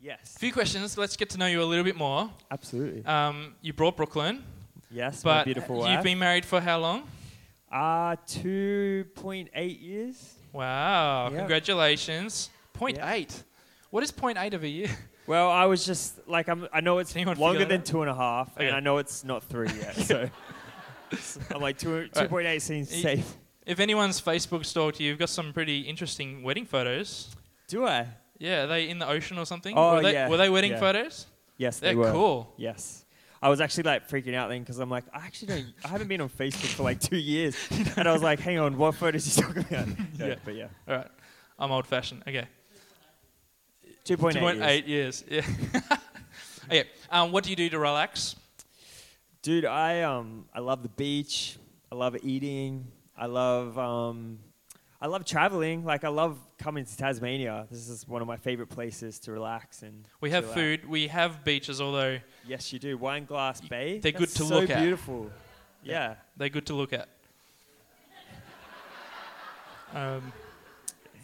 Yes. A few questions. Let's get to know you a little bit more. Absolutely. Um, you brought Brooklyn, yes, my but beautiful you've been married for how long? Uh, 2.8 years. Wow! Yep. Congratulations. Point Yeah. eight. What is point eight of a year? Well, I was just like, I'm, I know it's anyone longer that than two and a half, Okay. and I know it's not three yet. So I'm like, two, 2.8 seems Y- safe. If anyone's Facebook stalked you, you've got some pretty interesting wedding photos. Do I? Yeah, are they in the ocean or something? Oh, were they, yeah, Were they wedding yeah. photos? Yes, They're they were. cool. Yes. I was actually like freaking out then because I'm like, I actually don't, I haven't been on Facebook for like two years. and I was like, hang on, what photos are you talking about? No, Yeah. But yeah. All right. I'm old fashioned. Okay. 2.8. 2.8 years. years. Yeah. okay. Um, what do you do to relax? Dude, I um I love the beach. I love eating. I love um I love traveling. Like I love coming to Tasmania. This is one of my favorite places to relax and We have out. food. We have beaches, although Yes, you do. Wineglass Bay. they're good to so look at. So beautiful. Yeah. they're good to look at. Um,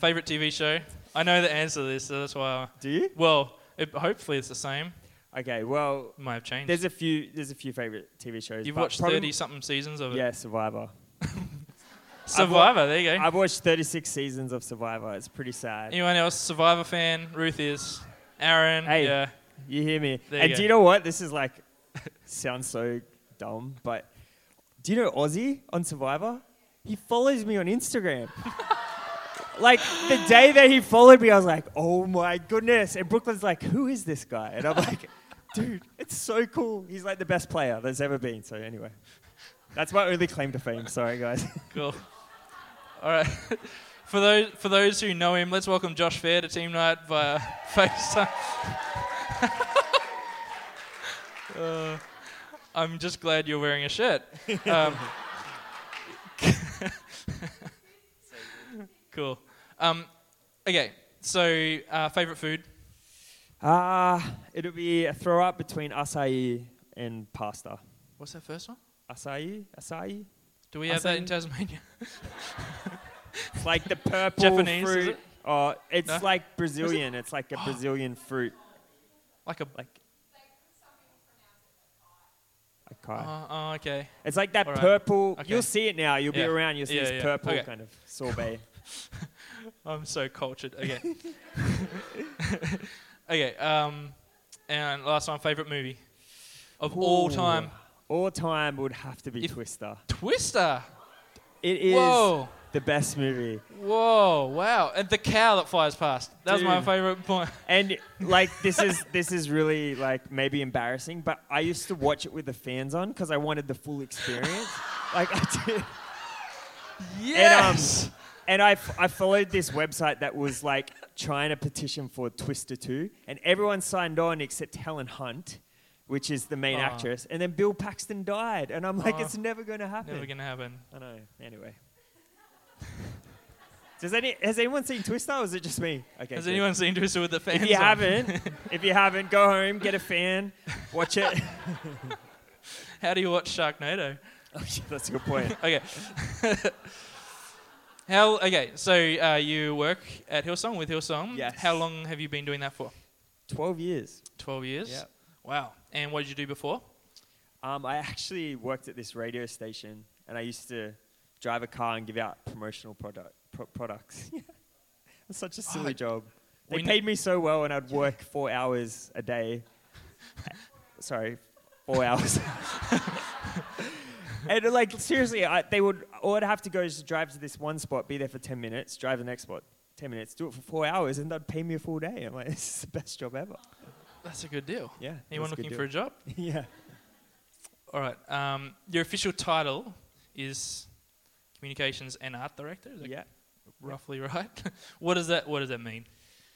favorite TV show? I know the answer to this, so that's why. I, Do you? well, it, hopefully it's the same. Okay. Well, might have changed. there's a few. There's a few favorite TV shows. You've watched thirty something seasons of it. Yeah, Survivor. Survivor. There you go. I've watched 36 seasons of Survivor. It's pretty sad. Anyone else Survivor fan? Ruth is. Aaron. Hey. Yeah. You hear me? There and go. do you know what? This is like sounds so dumb, but do you know Ozzy on Survivor? He follows me on Instagram. like the day that he followed me, I was like, "Oh my goodness!" And Brooklyn's like, "Who is this guy?" And I'm like, "Dude, it's so cool. He's like the best player there's ever been." So anyway, that's my only claim to fame. Sorry, guys. Cool. All right. For those for those who know him, let's welcome Josh Fair to team night via FaceTime. uh, I'm just glad you're wearing a shirt. Um, cool. Um, okay. So, uh, favorite food? Ah, it'll be a throw up between acai and pasta. What's that first one? Acai, acai. Do we have that in Tasmania? It's like the purple Japanese, is fruit. it? Oh, it's No? like Brazilian. It's like a Brazilian fruit. Like a. Like acai. Oh, oh, okay. It's like that All right. purple. Okay. You'll see it now. You'll Yeah. be around. You'll see Yeah, this yeah. purple Okay. kind of sorbet. I'm so cultured. Okay. okay. Um, and last one, favorite movie of all Ooh. time. All time would have to be If- Twister. Twister. It is Whoa. the best movie. Whoa. Wow. And the cow that flies past. That was my favorite point. And like this is this is really like maybe embarrassing, but I used to watch it with the fans on because I wanted the full experience. like I did. Um, yes. And I, f- I followed this website that was like trying to petition for Twister 2, and everyone signed on except Helen Hunt, which is the main Oh. actress. And then Bill Paxton died, and I'm like, it's never going to happen. Never gonna happen. I know. Anyway. Does any has anyone seen Twister, or is it just me? Okay. Has good. anyone seen Twister with the fans? If you on? haven't, if you haven't, go home, get a fan, watch it. How do you watch Sharknado? oh, yeah, that's a good point. Okay. How? Okay. So uh, you work at Hillsong with Hillsong. Yes. How long have you been doing that for? Twelve years. Twelve years. Yeah. Wow. And what did you do before? Um, I actually worked at this radio station, and I used to drive a car and give out promotional product pro- products. it's such a silly Oh, job. They paid me so well, and I'd work four hours a day. Sorry, four hours. and like seriously, I, they would all I'd have to go is drive to this one spot, be there for ten minutes, drive the next spot, ten minutes, do it for four hours, and they'd pay me a full day. I'm like, this is the best job ever. That's a good deal. Yeah. Anyone looking good for a job? yeah. All right. Um, your official title is communications and art director. Is that Yeah. roughly right? what does that What does that mean?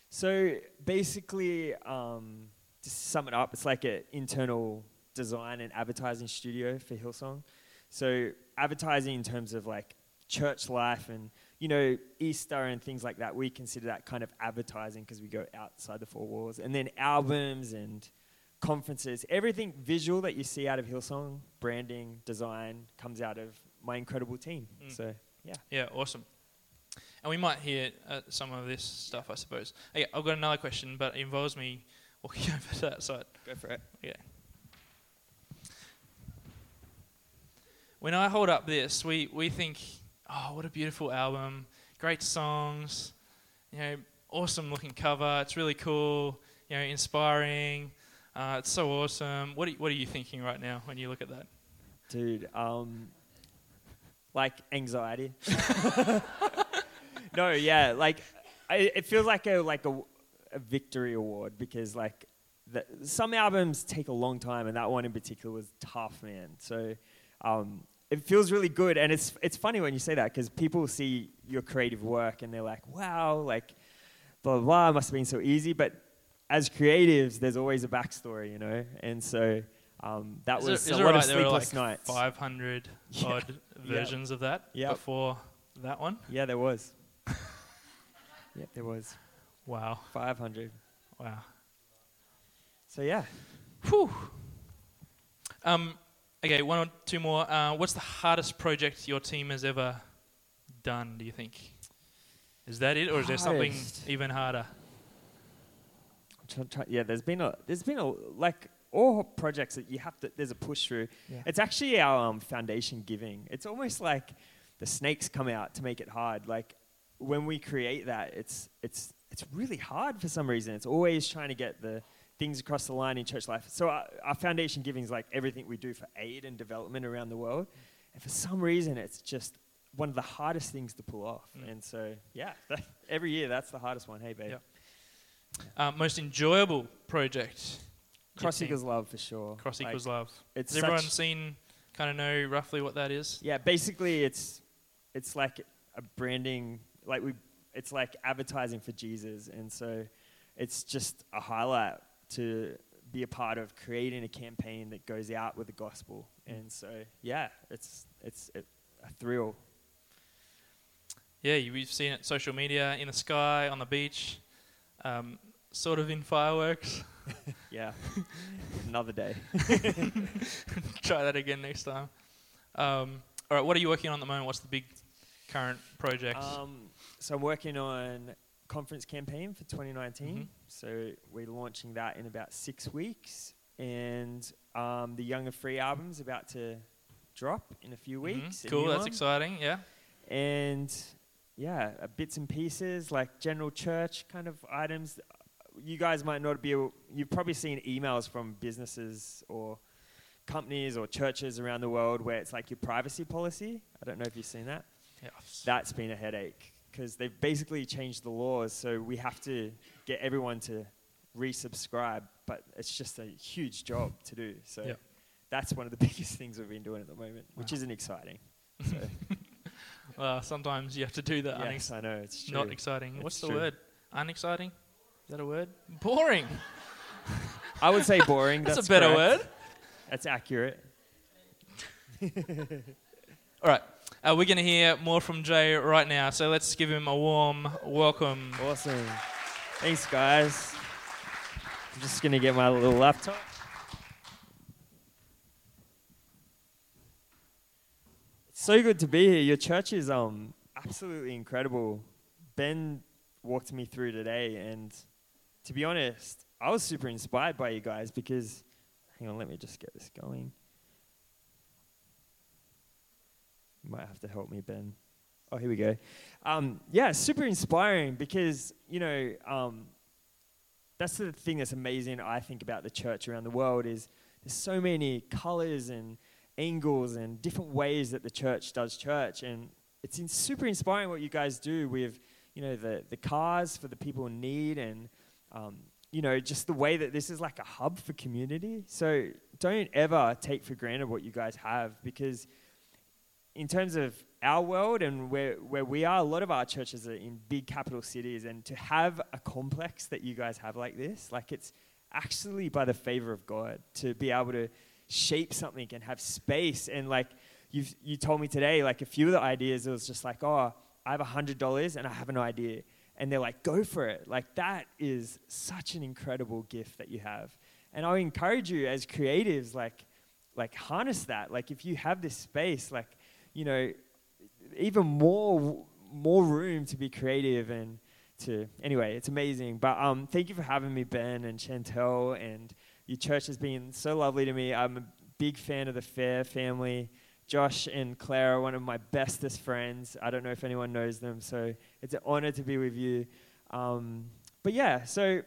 So basically, um, to sum it up, it's like an internal design and advertising studio for Hillsong. So advertising in terms of like church life and you know Easter and things like that, we consider that kind of advertising because we go outside the four walls. And then albums and conferences, everything visual that you see out of Hillsong, branding, design, comes out of my incredible team. Mm. So yeah. Yeah, awesome. And we might hear uh, some of this stuff, I suppose. Okay, I've got another question, but it involves me walking over to that side. Go for it. Yeah. When I hold up this, we, we think, oh, what a beautiful album, great songs, you know, awesome looking cover, it's really cool, you know, inspiring, uh, it's so awesome. What are, what are you thinking right now when you look at that? Dude, um, like anxiety. no, yeah, like I, it feels like a like a, a victory award because like the, some albums take a long time, and that one in particular was tough, man. So um, it feels really good, and it's it's funny when you say that because people see your creative work and they're like, "Wow, like blah blah, blah must have been so easy." But as creatives, there's always a backstory, you know, and so. Um, that Is was it, a lot right of there were sleepless like nights. 500 Yeah. odd Yeah. versions of that Yep. before that one? Yeah, there was. yeah, there was Wow. 500. Wow. So yeah, Whew. Um, okay, one or two more. Uh, what's the hardest project your team has ever done, do you think? Is that it, or is there something Hardest. even harder? I'm try, yeah. There's been a there's been a like all projects that you have to. There's a push through. Yeah. It's actually our um, foundation giving. It's almost like the snakes come out to make it hard. Like when we create that, it's it's it's really hard for some reason. It's always trying to get the things across the line in church life. So our, our foundation giving is like everything we do for aid and development around the world. And for some reason, it's just one of the hardest things to pull off. Mm. And so yeah, that, every year that's the hardest one. Hey, babe. Uh, most enjoyable project? Cross Equals love for sure. Cross Like, equals love. It's Has everyone seen, kind of know roughly what that is? Yeah, basically it's it's like a branding like we it's like advertising for Jesus and so it's just a highlight to be a part of creating a campaign that goes out with the gospel. And so yeah, it's it's a, a thrill. Yeah, we've seen it social media, in the sky, on the beach, um, sort of in fireworks. Yeah. Another day. Try that again next time. Um, all right, what are you working on at the moment? What's the big current project? Um, so I'm working on conference campaign for 2019. Mhm. So we're launching that in about six weeks, and um, the Young & Free album's about to drop in a few Mhm. weeks. a Cool, that's one. exciting. Yeah. And yeah, uh, bits and pieces like general church kind of items. You guys might not be. able- You've probably seen emails from businesses or companies or churches around the world where it's like your privacy policy. I don't know if you've seen that Yeah. that's been a headache because they've basically changed the laws. So we have to get everyone to resubscribe, but it's just a huge job to do. So that's one of the biggest things we've been doing at the moment, which isn't exciting. So Well, sometimes you have to do that. yes, I know it's true. not exciting. It's What's the word? Unexciting? Is that a word? Boring. I would say boring. That's, that's a better correct. word. That's accurate. All right. Uh, we're going to hear more from Jay right now, so let's give him a warm welcome. Awesome. Thanks, guys. I'm just gonna get my little laptop. It's so good to be here. Your church is um absolutely incredible. Ben walked me through today, and to be honest, I was super inspired by you guys because. Hang on, let me just get this going. Might have to help me, Ben. Oh, here we go. Um, yeah, super inspiring because, you know, um, that's the thing that's amazing, I think, about the church around the world is there's so many colors and angles and different ways that the church does church. And it's in super inspiring what you guys do with, you know, the, the cars for the people in need and, um, you know, just the way that this is like a hub for community. So don't ever take for granted what you guys have because in terms of our world and where, where we are, a lot of our churches are in big capital cities, and to have a complex that you guys have like this, like it's actually by the favor of God to be able to shape something and have space. And like you've, you told me today, like a few of the ideas, it was just like, oh, I have a hundred dollars and I have an idea, and they're like, go for it. Like that is such an incredible gift that you have. And I encourage you as creatives, like, like harness that. Like if you have this space, like you know, even more more room to be creative and to. Anyway, it's amazing. But um, thank you for having me, Ben and Chantel, and your church has been so lovely to me. I'm a big fan of the Fair family. Josh and Claire are one of my bestest friends. I don't know if anyone knows them, so it's an honor to be with you. Um, but yeah, so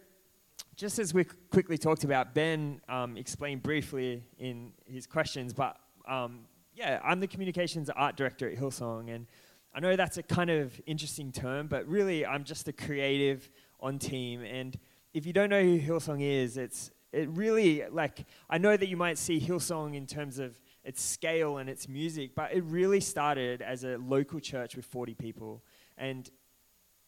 just as we quickly talked about, Ben um, explained briefly in his questions, but um, yeah, I'm the communications art director at Hillsong, and I know that's a kind of interesting term, but really I'm just a creative on team. And if you don't know who Hillsong is, it's it really like I know that you might see Hillsong in terms of its scale and its music, but it really started as a local church with 40 people, and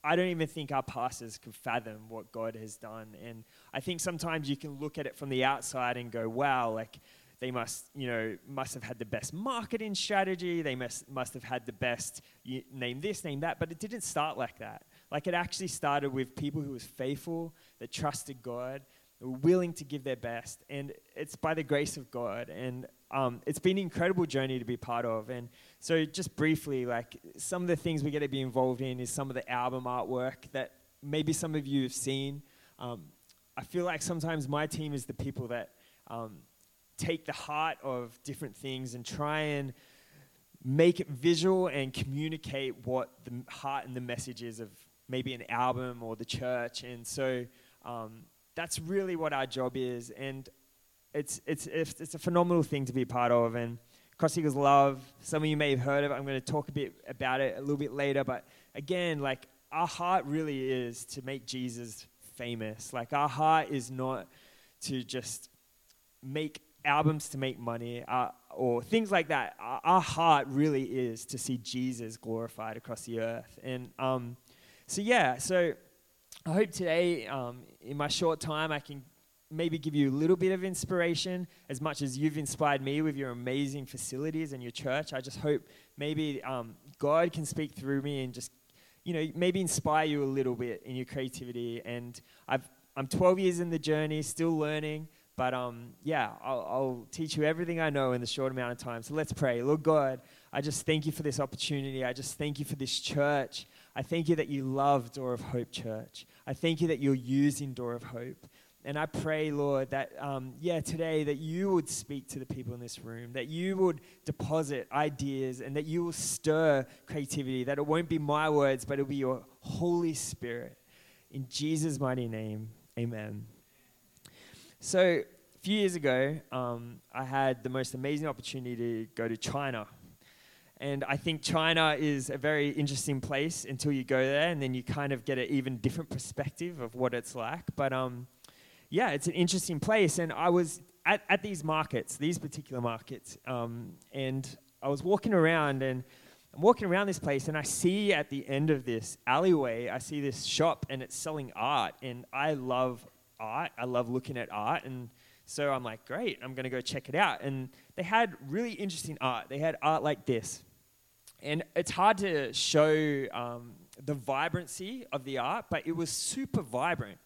I don't even think our pastors can fathom what God has done. And I think sometimes you can look at it from the outside and go, wow, like they must, you know, must have had the best marketing strategy. They must, must have had the best, you, name this, name that. But it didn't start like that. Like it actually started with people who was faithful, that trusted God, were willing to give their best. And it's by the grace of God. And um, it's been an incredible journey to be part of. And so, just briefly, like some of the things we get to be involved in is some of the album artwork that maybe some of you have seen. Um, I feel like sometimes my team is the people that um, take the heart of different things and try and make it visual and communicate what the heart and the message is of maybe an album or the church. And so um, that's really what our job is. And it's, it's, it's, a phenomenal thing to be a part of. And Cross Equals Love, some of you may have heard of it. I'm going to talk a bit about it a little bit later. But again, like our heart really is to make Jesus famous. Like our heart is not to just make albums to make money uh, or things like that. Our, heart really is to see Jesus glorified across the earth. And um, so, yeah, so I hope today, um, in my short time, I can maybe give you a little bit of inspiration as much as you've inspired me with your amazing facilities and your church. I just hope maybe um, God can speak through me and just, you know, maybe inspire you a little bit in your creativity. And I've, I'm 12 years in the journey, still learning. But um, yeah, I'll, I'll, teach you everything I know in the short amount of time. So let's pray. Lord God, I just thank you for this opportunity. I just thank you for this church. I thank you that you love Door of Hope Church. I thank you that you're using Door of Hope. And I pray, Lord, that, um, yeah, today that you would speak to the people in this room, that you would deposit ideas, and that you will stir creativity, that it won't be my words, but it'll be your Holy Spirit. In Jesus' mighty name, amen. So, a few years ago, um, I had the most amazing opportunity to go to China. And I think China is a very interesting place until you go there, and then you kind of get an even different perspective of what it's like. But um, yeah, it's an interesting place. And I was at, at these markets, these particular markets, um, and I was walking around and I'm walking around this place and I see at the end of this alleyway, I see this shop and it's selling art. And I love art. I love looking at art. And so I'm like, great, I'm going to go check it out. And they had really interesting art. They had art like this. And it's hard to show um, the vibrancy of the art, but it was super vibrant.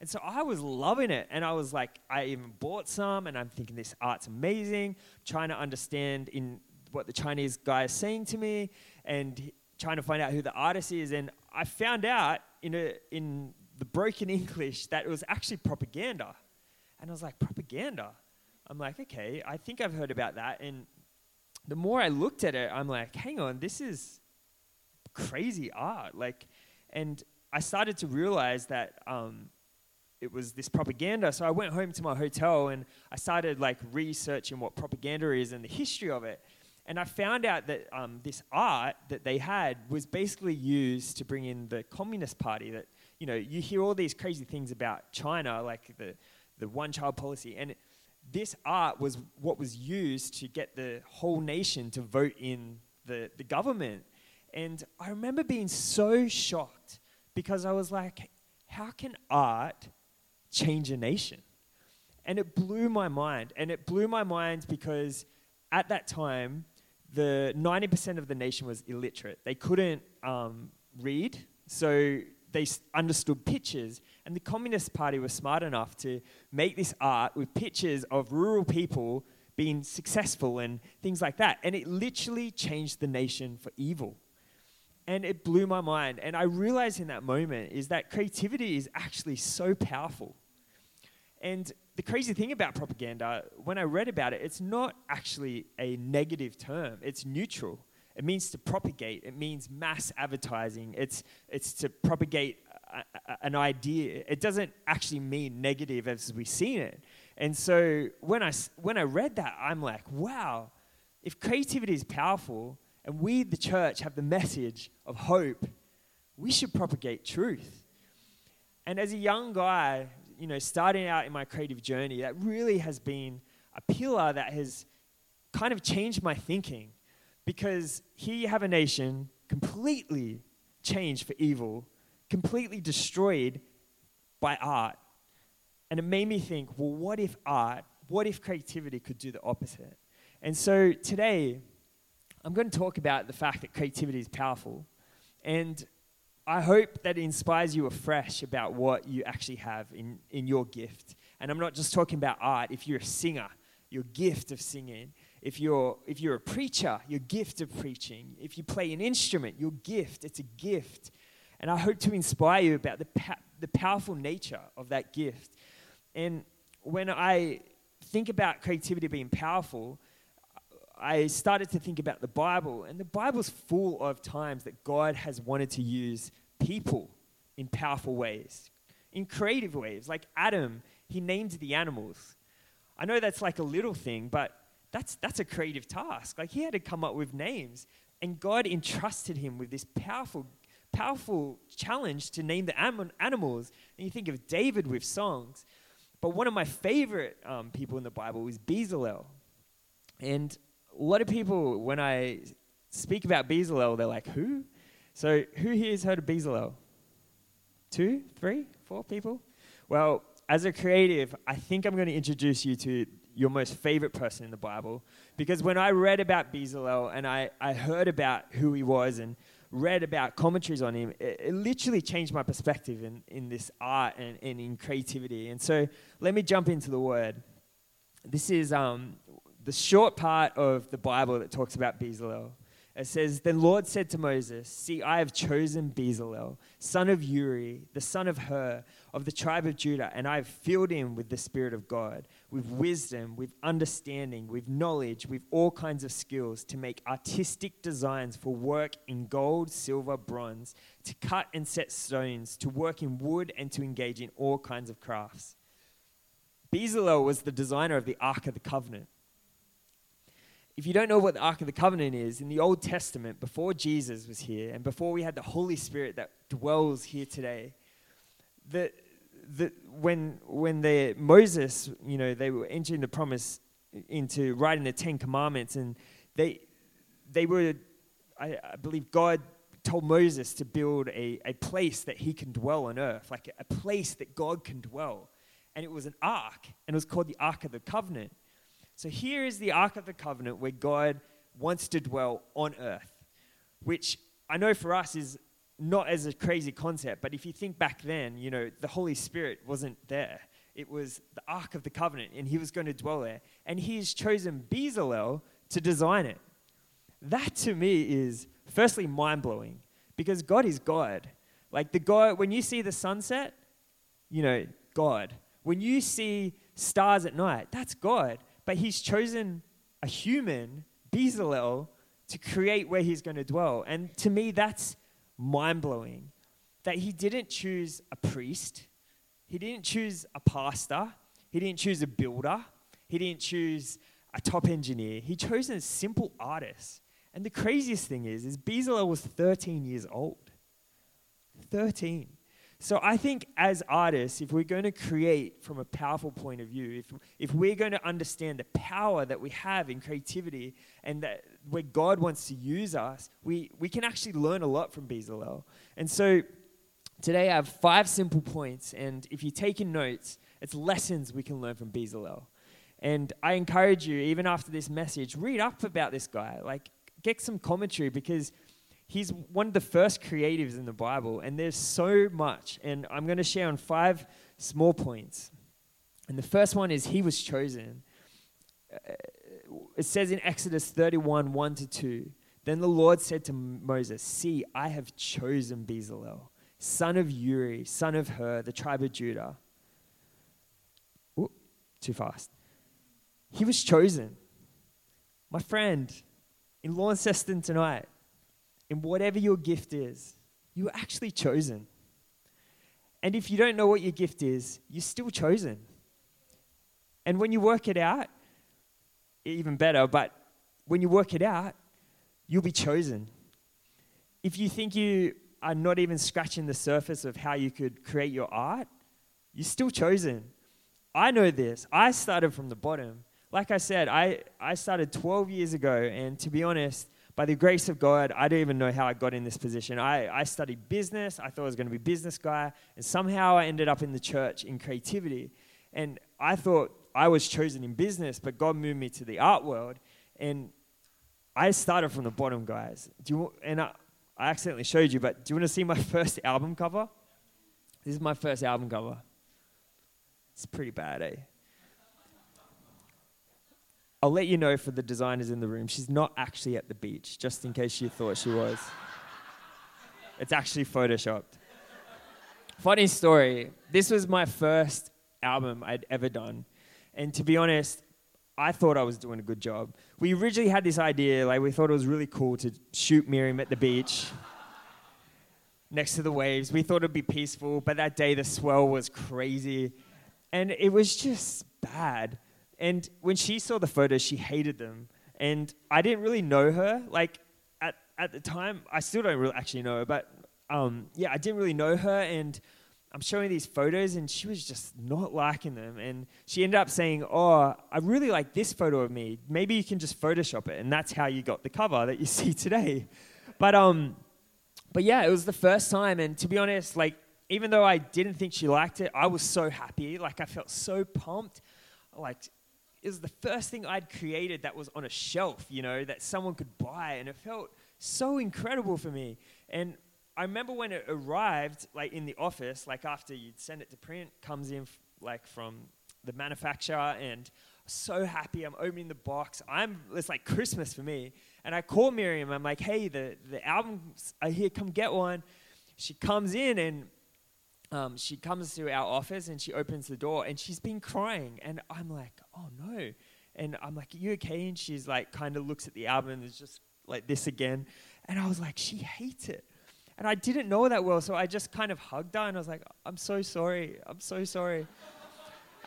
And so I was loving it. And I was like, I even bought some, and I'm thinking this art's amazing, trying to understand in what the Chinese guy is saying to me, and trying to find out who the artist is. And I found out in, a, in the broken English that was actually propaganda. And I was like, propaganda? I'm like, okay, I think I've heard about that. And the more I looked at it, I'm like, hang on, this is crazy art. Like, and I started to realize that um, it was this propaganda. So I went home to my hotel and I started like researching what propaganda is and the history of it. And I found out that um, this art that they had was basically used to bring in the Communist Party. That you know, you hear all these crazy things about China, like the the one-child policy, and this art was what was used to get the whole nation to vote in the the government. And I remember being so shocked because I was like, how can art change a nation. And it blew my mind. And it blew my mind because at that time, the 90% of the nation was illiterate. They couldn't um, read, so they understood pictures. And the Communist Party was smart enough to make this art with pictures of rural people being successful and things like that. And it literally changed the nation for evil. And it blew my mind. And I realized in that moment is that creativity is actually so powerful. And the crazy thing about propaganda, when I read about it, it's not actually a negative term, it's neutral. It means to propagate, it means mass advertising, it's, it's to propagate a, a, an idea. It doesn't actually mean negative as we've seen it. And so when I, when I read that, I'm like, wow, if creativity is powerful and we, the church, have the message of hope, we should propagate truth. And as a young guy, you know, starting out in my creative journey, that really has been a pillar that has kind of changed my thinking. Because here you have a nation completely changed for evil, completely destroyed by art, and it made me think, well, what if art, what if creativity could do the opposite? And so today, I'm going to talk about the fact that creativity is powerful. And I hope that it inspires you afresh about what you actually have in, in your gift. And I'm not just talking about art. If you're a singer, your gift of singing. If you're, if you're a preacher, your gift of preaching. If you play an instrument, your gift. It's a gift. And I hope to inspire you about the, pa- the powerful nature of that gift. And when I think about creativity being powerful, I started to think about the Bible, and the Bible's full of times that God has wanted to use people in powerful ways, in creative ways. Like Adam, he named the animals. I know that's like a little thing, but that's, that's a creative task. Like he had to come up with names, and God entrusted him with this powerful, powerful challenge to name the animals. And you think of David with songs. But one of my favorite um, people in the Bible is Bezalel. And a lot of people, when I speak about Bezalel, they're like, who? So, who here has heard of Bezalel? Two, three, four people? Well, as a creative, I think I'm going to introduce you to your most favorite person in the Bible. Because when I read about Bezalel and I, I heard about who he was and read about commentaries on him, it, it, literally changed my perspective in, in this art and, and in creativity. And so let me jump into the word. This is um, the short part of the Bible that talks about Bezalel. It says, Then Lord said to Moses, See, I have chosen Bezalel, son of Uri, the son of Hur, of the tribe of Judah, and I have filled him with the Spirit of God, with wisdom, with understanding, with knowledge, with all kinds of skills, to make artistic designs for work in gold, silver, bronze, to cut and set stones, to work in wood, and to engage in all kinds of crafts. Bezalel was the designer of the Ark of the Covenant if you don't know what the Ark of the Covenant is, in the Old Testament, before Jesus was here and before we had the Holy Spirit that dwells here today, the, when, when the, Moses, you know, they were entering the promise into writing the Ten Commandments, and they, they were, I, I believe God told Moses to build a, a place that he can dwell on earth, like a place that God can dwell. And it was an ark, and it was called the Ark of the Covenant. So here is the Ark of the Covenant where God wants to dwell on earth, which I know for us is not as a crazy concept, but if you think back then, you know, the Holy Spirit wasn't there. It was the Ark of the Covenant, and he was going to dwell there. And he has chosen Bezalel to design it. That to me is firstly mind blowing because God is God. Like the God, when you see the sunset, you know, God. When you see stars at night, that's God. But he's chosen a human, Bezalel, to create where he's going to dwell. And to me, that's mind blowing. That he didn't choose a priest, he didn't choose a pastor, he didn't choose a builder, he didn't choose a top engineer. He chose a simple artist. And the craziest thing is, is Bezalel was 13 years old. 13. So I think as artists, if we're going to create from a powerful point of view, if, if we're going to understand the power that we have in creativity and that where God wants to use us, we, we can actually learn a lot from Bezalel. And so today I have five simple points, and if you're taking notes, it's lessons we can learn from Bezalel. And I encourage you, even after this message, read up about this guy. Like, get some commentary because – he's one of the first creatives in the Bible, and there's so much. And I'm going to share on five small points. And the first one is he was chosen. Uh, it says in Exodus 31 1 to 2. Then the Lord said to Moses, See, I have chosen Bezalel, son of Uri, son of Hur, the tribe of Judah. Ooh, too fast. He was chosen. My friend, in Launceston tonight, in whatever your gift is, you were actually chosen. And if you don't know what your gift is, you're still chosen. And when you work it out, even better, but when you work it out, you'll be chosen. If you think you are not even scratching the surface of how you could create your art, you're still chosen. I know this. I started from the bottom. Like I said, I, I started 12 years ago, and to be honest, by the grace of God, I don't even know how I got in this position. I, I studied business. I thought I was going to be a business guy. And somehow I ended up in the church in creativity. And I thought I was chosen in business, but God moved me to the art world. And I started from the bottom, guys. Do you, and I, I accidentally showed you, but do you want to see my first album cover? This is my first album cover. It's pretty bad, eh? I'll let you know for the designers in the room, she's not actually at the beach, just in case you thought she was. It's actually photoshopped. Funny story this was my first album I'd ever done. And to be honest, I thought I was doing a good job. We originally had this idea, like, we thought it was really cool to shoot Miriam at the beach next to the waves. We thought it'd be peaceful, but that day the swell was crazy. And it was just bad. And when she saw the photos, she hated them. And I didn't really know her. Like, at, at the time, I still don't really actually know her, but um, yeah, I didn't really know her. And I'm showing these photos, and she was just not liking them. And she ended up saying, Oh, I really like this photo of me. Maybe you can just Photoshop it. And that's how you got the cover that you see today. But, um, but yeah, it was the first time. And to be honest, like, even though I didn't think she liked it, I was so happy. Like, I felt so pumped. Like, it was the first thing I'd created that was on a shelf, you know, that someone could buy. And it felt so incredible for me. And I remember when it arrived, like in the office, like after you'd send it to print, comes in f- like from the manufacturer, and so happy. I'm opening the box. I'm it's like Christmas for me. And I call Miriam. I'm like, hey, the the albums are here. Come get one. She comes in and um, she comes to our office and she opens the door and she's been crying. And I'm like, oh no. And I'm like, are you okay? And she's like, kind of looks at the album and is just like this again. And I was like, she hates it. And I didn't know that well. So I just kind of hugged her and I was like, I'm so sorry. I'm so sorry.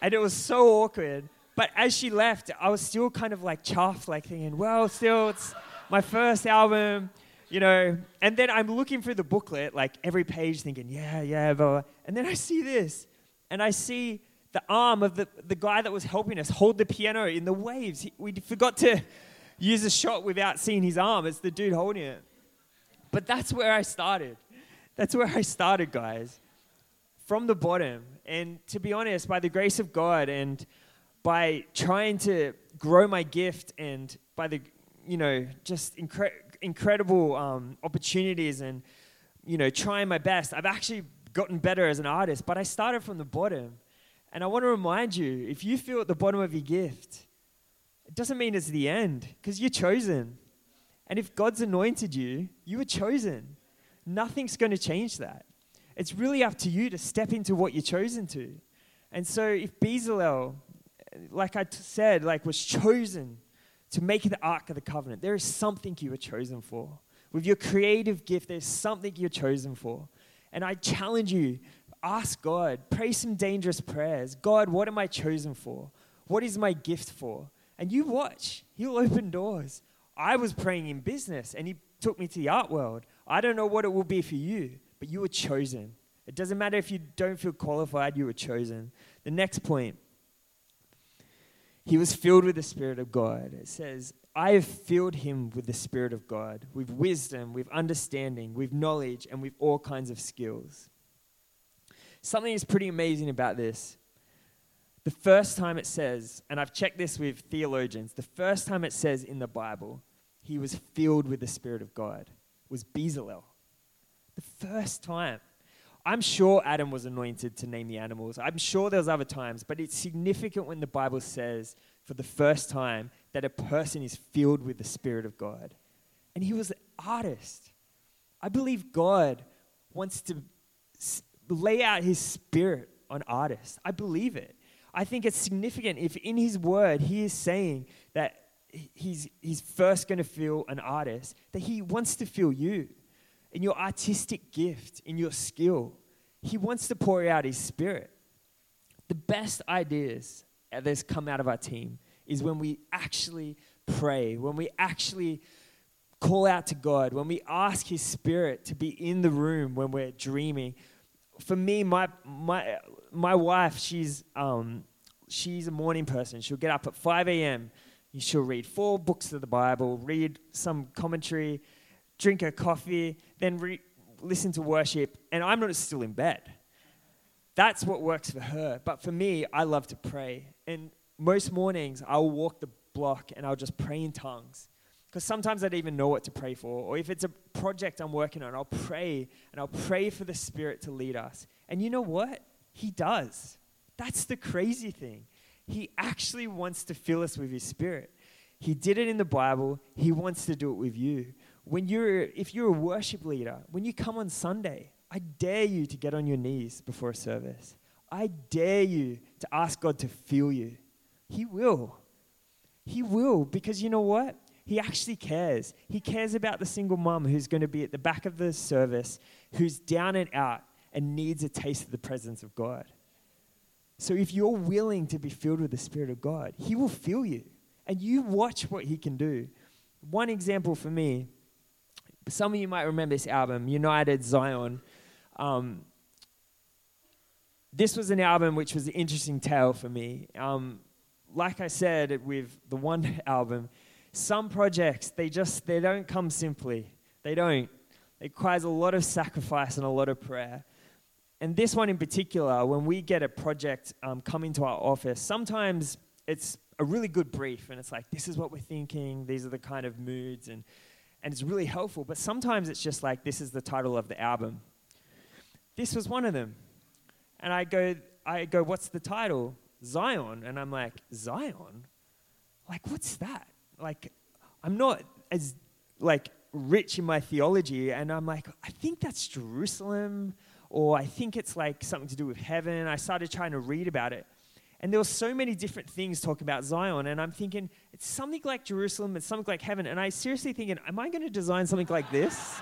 and it was so awkward. But as she left, I was still kind of like chuffed, like thinking, well, still, it's my first album you know, and then I'm looking through the booklet, like every page, thinking, yeah, yeah, blah, blah. And then I see this, and I see the arm of the, the guy that was helping us hold the piano in the waves. He, we forgot to use a shot without seeing his arm. It's the dude holding it. But that's where I started. That's where I started, guys. From the bottom. And to be honest, by the grace of God and by trying to grow my gift and by the, you know, just incredible incredible um, opportunities and, you know, trying my best. I've actually gotten better as an artist, but I started from the bottom. And I want to remind you if you feel at the bottom of your gift, it doesn't mean it's the end because you're chosen. And if God's anointed you, you were chosen. Nothing's going to change that. It's really up to you to step into what you're chosen to. And so if Bezalel, like I said, like was chosen to make the Ark of the Covenant. There is something you were chosen for. With your creative gift, there's something you're chosen for. And I challenge you ask God, pray some dangerous prayers. God, what am I chosen for? What is my gift for? And you watch, He'll open doors. I was praying in business and He took me to the art world. I don't know what it will be for you, but you were chosen. It doesn't matter if you don't feel qualified, you were chosen. The next point he was filled with the Spirit of God. It says, I have filled him with the Spirit of God, with wisdom, with understanding, with knowledge, and with all kinds of skills. Something is pretty amazing about this. The first time it says, and I've checked this with theologians, the first time it says in the Bible, he was filled with the Spirit of God was Bezalel. The first time. I'm sure Adam was anointed to name the animals. I'm sure there's other times, but it's significant when the Bible says for the first time that a person is filled with the Spirit of God. and he was an artist. I believe God wants to lay out his spirit on artists. I believe it. I think it's significant if in his word he is saying that he's, he's first going to feel an artist, that he wants to feel you in your artistic gift, in your skill. He wants to pour out his spirit. The best ideas that's come out of our team is when we actually pray, when we actually call out to God, when we ask his spirit to be in the room when we're dreaming. For me, my, my, my wife, she's, um, she's a morning person. She'll get up at 5 a.m. She'll read four books of the Bible, read some commentary, drink her coffee, then re- listen to worship, and I'm not still in bed. That's what works for her. But for me, I love to pray. And most mornings, I'll walk the block and I'll just pray in tongues. Because sometimes I don't even know what to pray for. Or if it's a project I'm working on, I'll pray and I'll pray for the Spirit to lead us. And you know what? He does. That's the crazy thing. He actually wants to fill us with His Spirit. He did it in the Bible. He wants to do it with you. When you're, if you're a worship leader, when you come on Sunday, I dare you to get on your knees before a service. I dare you to ask God to fill you. He will. He will, because you know what? He actually cares. He cares about the single mom who's going to be at the back of the service, who's down and out and needs a taste of the presence of God. So if you're willing to be filled with the Spirit of God, He will fill you. And you watch what He can do. One example for me some of you might remember this album, United Zion. Um, this was an album which was an interesting tale for me. Um, like I said with the one album, some projects they just they don't come simply. They don't. It requires a lot of sacrifice and a lot of prayer. And this one in particular, when we get a project um, come into our office, sometimes it's a really good brief, and it's like, this is what we're thinking. These are the kind of moods, and and it's really helpful. But sometimes it's just like, this is the title of the album. This was one of them. And I go, I go, what's the title? Zion. And I'm like, Zion? Like, what's that? Like, I'm not as, like, rich in my theology. And I'm like, I think that's Jerusalem, or I think it's like something to do with heaven. I started trying to read about it. And there were so many different things talking about Zion, and I'm thinking, it's something like Jerusalem, it's something like heaven. And I seriously thinking, am I going to design something like this?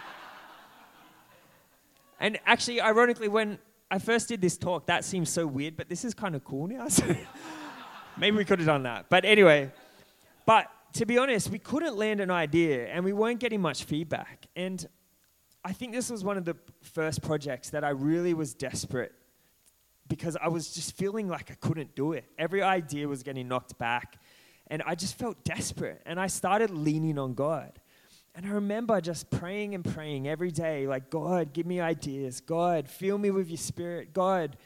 and actually, ironically, when I first did this talk, that seemed so weird, but this is kind of cool now. So maybe we could have done that. But anyway, but to be honest, we couldn't land an idea and we weren't getting much feedback. And I think this was one of the first projects that I really was desperate because I was just feeling like I couldn't do it. Every idea was getting knocked back, and I just felt desperate. And I started leaning on God. And I remember just praying and praying every day, like, God, give me ideas. God, fill me with your spirit. God,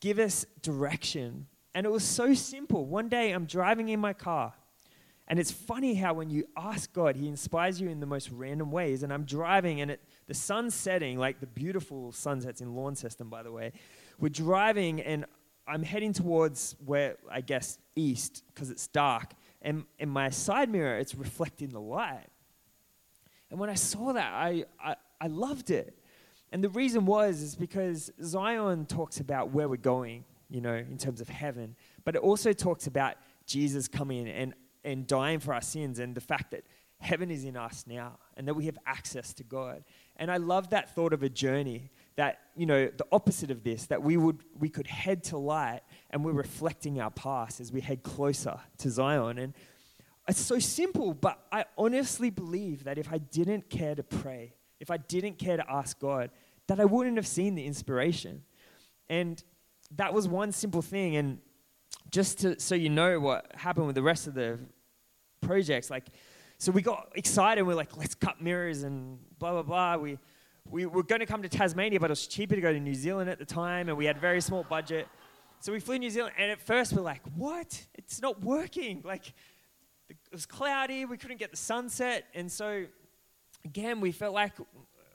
give us direction. And it was so simple. One day I'm driving in my car, and it's funny how when you ask God, He inspires you in the most random ways. And I'm driving, and it, the sun's setting, like the beautiful sunsets in Launceston, by the way we're driving and I'm heading towards where I guess east because it's dark, and in my side mirror it's reflecting the light. And when I saw that, I, I, I loved it. And the reason was is because Zion talks about where we're going, you know, in terms of heaven, but it also talks about Jesus coming and, and dying for our sins and the fact that heaven is in us now and that we have access to God. And I love that thought of a journey that you know the opposite of this that we would we could head to light and we're reflecting our past as we head closer to zion. And it's so simple but i honestly believe that if i didn't care to pray if i didn't care to ask god that i wouldn't have seen the inspiration. And that was one simple thing. And just to so you know what happened with the rest of the projects like so we got excited we're like let's cut mirrors and blah blah blah we we were going to come to Tasmania, but it was cheaper to go to New Zealand at the time, and we had very small budget. So we flew to New Zealand, and at first we're like, what? It's not working. Like, it was cloudy, we couldn't get the sunset, and so again, we felt like,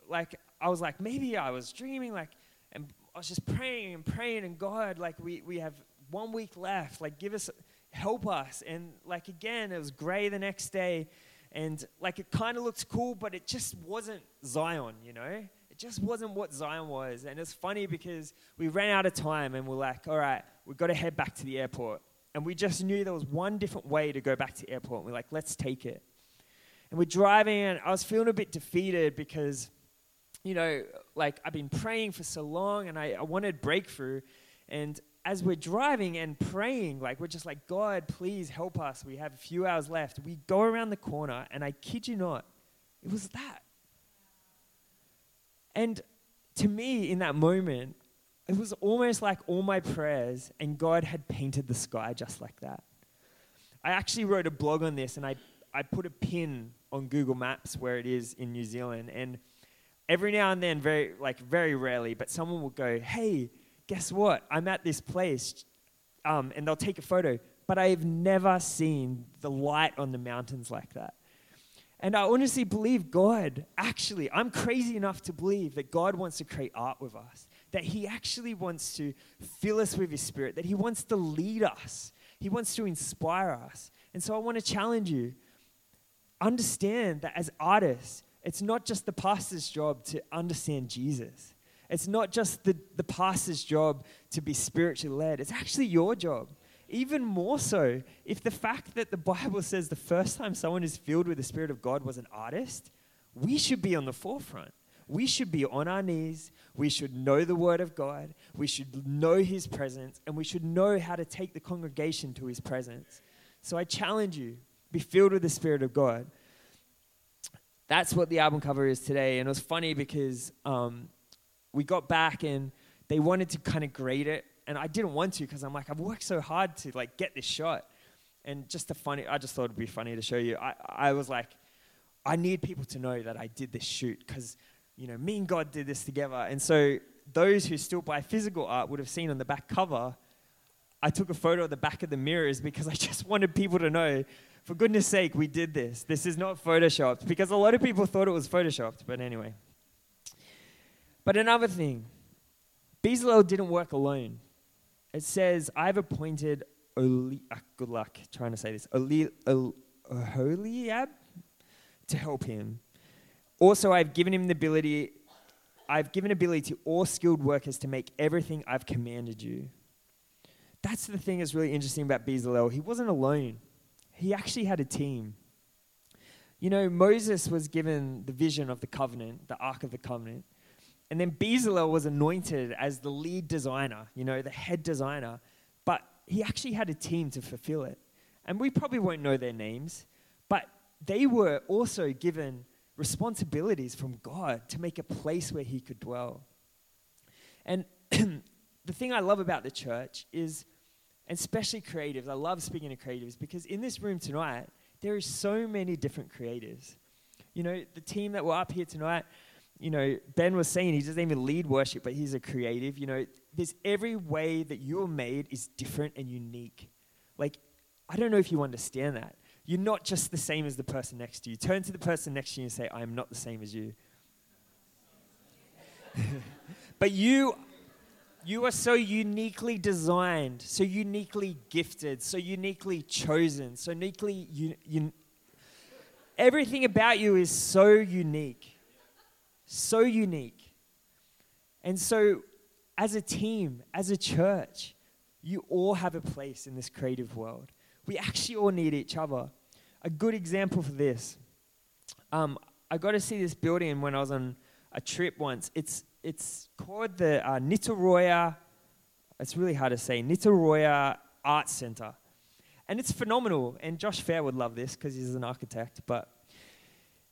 like I was like, maybe I was dreaming, like, and I was just praying and praying, and God, like, we, we have one week left, like, give us, help us. And like, again, it was gray the next day, And like it kind of looked cool, but it just wasn't Zion, you know? It just wasn't what Zion was. And it's funny because we ran out of time and we're like, all right, we've got to head back to the airport. And we just knew there was one different way to go back to the airport. And we're like, let's take it. And we're driving, and I was feeling a bit defeated because, you know, like I've been praying for so long and I, I wanted breakthrough. And as we're driving and praying, like we're just like, God, please help us. We have a few hours left. We go around the corner, and I kid you not, it was that. And to me, in that moment, it was almost like all my prayers and God had painted the sky just like that. I actually wrote a blog on this and I, I put a pin on Google Maps where it is in New Zealand. And every now and then, very like very rarely, but someone will go, Hey, guess what? I'm at this place. Um, and they'll take a photo. But I've never seen the light on the mountains like that. And I honestly believe God, actually, I'm crazy enough to believe that God wants to create art with us, that He actually wants to fill us with His Spirit, that He wants to lead us, He wants to inspire us. And so I want to challenge you understand that as artists, it's not just the pastor's job to understand Jesus. It's not just the, the pastor's job to be spiritually led. It's actually your job. Even more so, if the fact that the Bible says the first time someone is filled with the Spirit of God was an artist, we should be on the forefront. We should be on our knees. We should know the Word of God. We should know His presence. And we should know how to take the congregation to His presence. So I challenge you be filled with the Spirit of God. That's what the album cover is today. And it was funny because um, we got back and they wanted to kind of grade it and I didn't want to because I'm like, I've worked so hard to like get this shot. And just a funny, I just thought it'd be funny to show you. I, I was like, I need people to know that I did this shoot because, you know, me and God did this together. And so those who still buy physical art would have seen on the back cover, I took a photo of the back of the mirrors because I just wanted people to know, for goodness sake, we did this. This is not photoshopped because a lot of people thought it was photoshopped. But anyway. But another thing, Bezalel didn't work alone it says, I've appointed Oli, ah, good luck trying to say this, Oli, Oholiab to help him. Also, I've given him the ability, I've given ability to all skilled workers to make everything I've commanded you. That's the thing that's really interesting about Bezalel. He wasn't alone, he actually had a team. You know, Moses was given the vision of the covenant, the Ark of the Covenant. And then Bezalel was anointed as the lead designer, you know, the head designer. But he actually had a team to fulfill it. And we probably won't know their names, but they were also given responsibilities from God to make a place where he could dwell. And the thing I love about the church is, and especially creatives, I love speaking to creatives because in this room tonight, there is so many different creatives. You know, the team that were up here tonight, you know, Ben was saying he doesn't even lead worship, but he's a creative. You know, there's every way that you're made is different and unique. Like, I don't know if you understand that. You're not just the same as the person next to you. Turn to the person next to you and say, I am not the same as you. but you you are so uniquely designed, so uniquely gifted, so uniquely chosen, so uniquely you, you, everything about you is so unique so unique. And so, as a team, as a church, you all have a place in this creative world. We actually all need each other. A good example for this um, I got to see this building when I was on a trip once. It's, it's called the uh, it's really hard to say, Nitaroya Art Center. And it's phenomenal. And Josh Fair would love this because he's an architect. But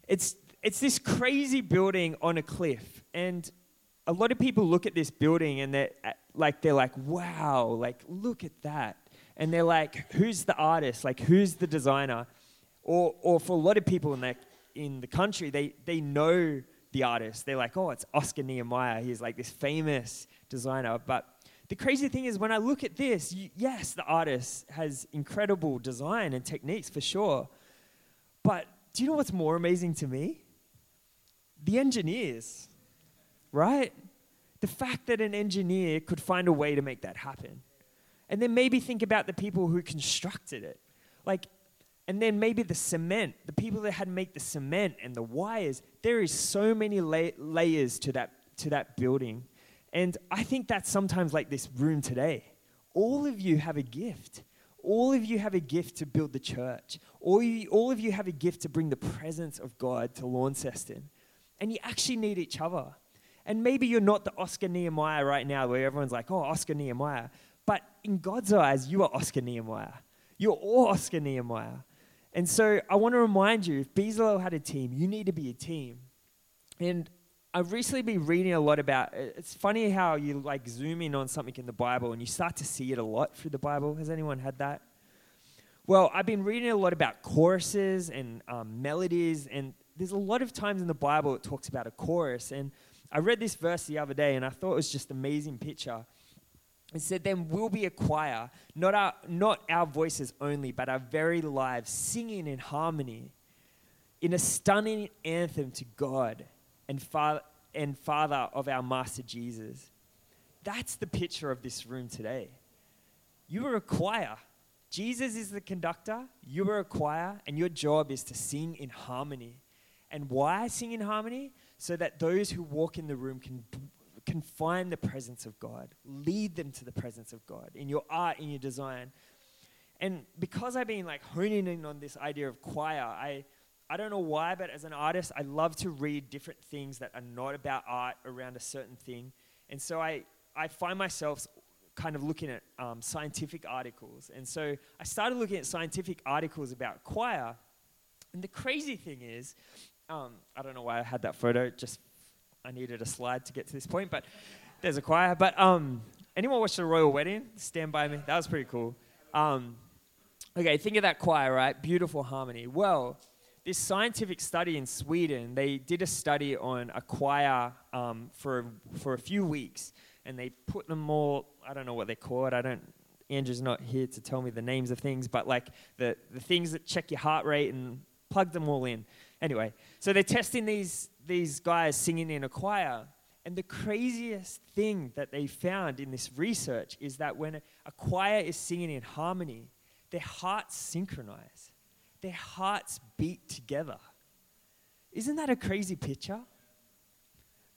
it's it's this crazy building on a cliff. And a lot of people look at this building and they're uh, like, they're like, wow, like, look at that. And they're like, who's the artist? Like, who's the designer? Or, or for a lot of people in the, in the country, they, they know the artist. They're like, oh, it's Oscar Niemeyer. He's like this famous designer. But the crazy thing is, when I look at this, yes, the artist has incredible design and techniques for sure. But do you know what's more amazing to me? The engineers, right? The fact that an engineer could find a way to make that happen. And then maybe think about the people who constructed it. Like, And then maybe the cement, the people that had to make the cement and the wires, there is so many la- layers to that, to that building. And I think that's sometimes like this room today. All of you have a gift. All of you have a gift to build the church. All, you, all of you have a gift to bring the presence of God to Launceston. And you actually need each other. And maybe you're not the Oscar Niemeyer right now where everyone's like, oh, Oscar Niemeyer. But in God's eyes, you are Oscar Niemeyer. You're all Oscar Niemeyer. And so I want to remind you if Bezalel had a team, you need to be a team. And I've recently been reading a lot about it's funny how you like zoom in on something in the Bible and you start to see it a lot through the Bible. Has anyone had that? Well, I've been reading a lot about choruses and um, melodies, and there's a lot of times in the Bible it talks about a chorus. And I read this verse the other day, and I thought it was just an amazing picture. It said, Then we'll be a choir, not our, not our voices only, but our very lives, singing in harmony, in a stunning anthem to God and, fa- and Father of our Master Jesus. That's the picture of this room today. You are a choir. Jesus is the conductor, you are a choir, and your job is to sing in harmony. And why sing in harmony? So that those who walk in the room can can find the presence of God, lead them to the presence of God in your art, in your design. And because I've been like honing in on this idea of choir, I, I don't know why, but as an artist, I love to read different things that are not about art around a certain thing. And so I, I find myself kind of looking at um, scientific articles. And so I started looking at scientific articles about choir. And the crazy thing is, um, I don't know why I had that photo, just I needed a slide to get to this point, but there's a choir. But um, anyone watch the royal wedding? Stand by me. That was pretty cool. Um, okay, think of that choir, right? Beautiful harmony. Well, this scientific study in Sweden, they did a study on a choir um, for for a few weeks, and they put them all. I don't know what they call it. I don't. Andrew's not here to tell me the names of things, but like the the things that check your heart rate and plug them all in. Anyway, so they're testing these these guys singing in a choir. And the craziest thing that they found in this research is that when a choir is singing in harmony, their hearts synchronize, their hearts beat together. Isn't that a crazy picture?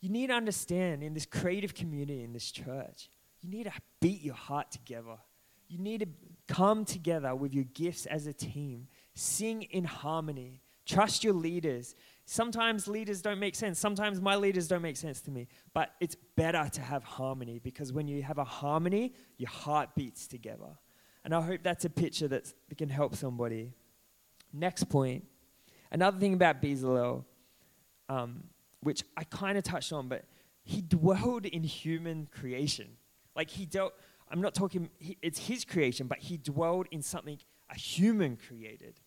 You need to understand in this creative community, in this church, you need to beat your heart together. You need to come together with your gifts as a team, sing in harmony, trust your leaders, Sometimes leaders don't make sense. Sometimes my leaders don't make sense to me. But it's better to have harmony because when you have a harmony, your heart beats together. And I hope that's a picture that can help somebody. Next point. Another thing about Bezalel, um, which I kind of touched on, but he dwelled in human creation. Like he dealt, I'm not talking, he, it's his creation, but he dwelled in something a human created.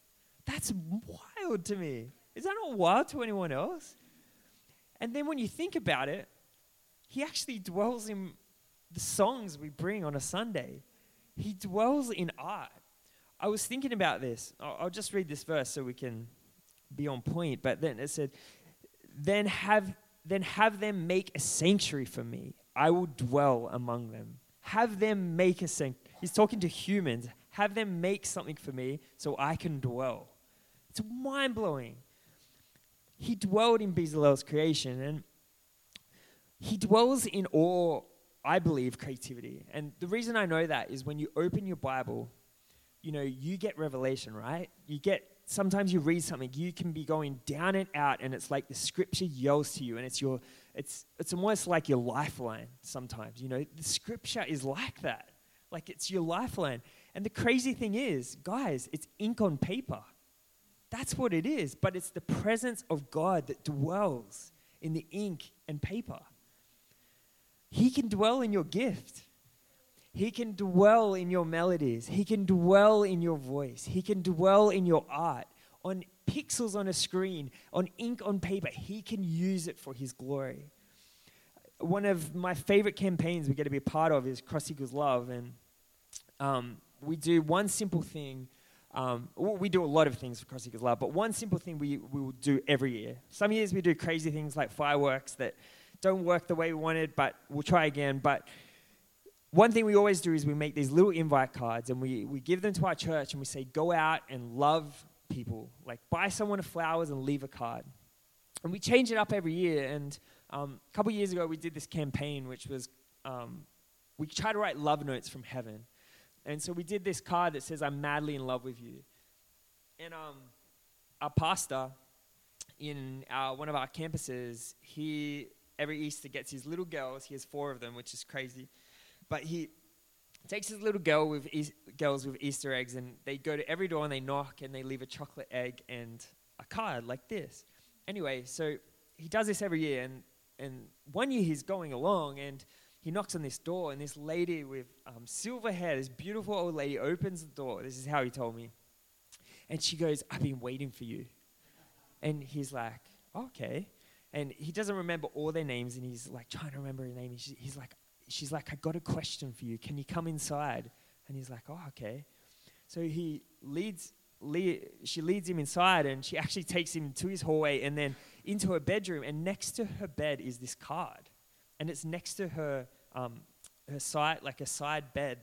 That's wild to me. Is that not wild to anyone else? And then when you think about it, he actually dwells in the songs we bring on a Sunday. He dwells in art. I was thinking about this. I'll, I'll just read this verse so we can be on point. But then it said, then have, then have them make a sanctuary for me. I will dwell among them. Have them make a sanctuary. He's talking to humans. Have them make something for me so I can dwell. It's mind blowing he dwelled in Bezalel's creation and he dwells in all, I believe, creativity. And the reason I know that is when you open your Bible, you know, you get revelation, right? You get, sometimes you read something, you can be going down and out, and it's like the scripture yells to you, and it's your, it's, it's almost like your lifeline sometimes. You know, the scripture is like that. Like it's your lifeline. And the crazy thing is, guys, it's ink on paper. That's what it is. But it's the presence of God that dwells in the ink and paper. He can dwell in your gift. He can dwell in your melodies. He can dwell in your voice. He can dwell in your art, on pixels on a screen, on ink on paper. He can use it for His glory. One of my favorite campaigns we get to be a part of is Cross Equals Love. And um, we do one simple thing um, we do a lot of things for Cross Equals Love, but one simple thing we, we will do every year. Some years we do crazy things like fireworks that don't work the way we wanted, but we'll try again. But one thing we always do is we make these little invite cards and we, we give them to our church and we say, go out and love people. Like buy someone flowers and leave a card. And we change it up every year. And um, a couple years ago, we did this campaign, which was um, we try to write love notes from heaven. And so we did this card that says, I'm madly in love with you. And um, our pastor in our, one of our campuses, he every Easter gets his little girls. He has four of them, which is crazy. But he takes his little girl with e- girls with Easter eggs, and they go to every door and they knock and they leave a chocolate egg and a card like this. Anyway, so he does this every year, and and one year he's going along and he knocks on this door, and this lady with um, silver hair, this beautiful old lady, opens the door. This is how he told me, and she goes, "I've been waiting for you," and he's like, "Okay." And he doesn't remember all their names, and he's like trying to remember her name. And he's like, she's like, I got a question for you. Can you come inside? And he's like, oh, okay. So he leads, lead, she leads him inside, and she actually takes him to his hallway and then into her bedroom. And next to her bed is this card, and it's next to her, um, her side, like a side bed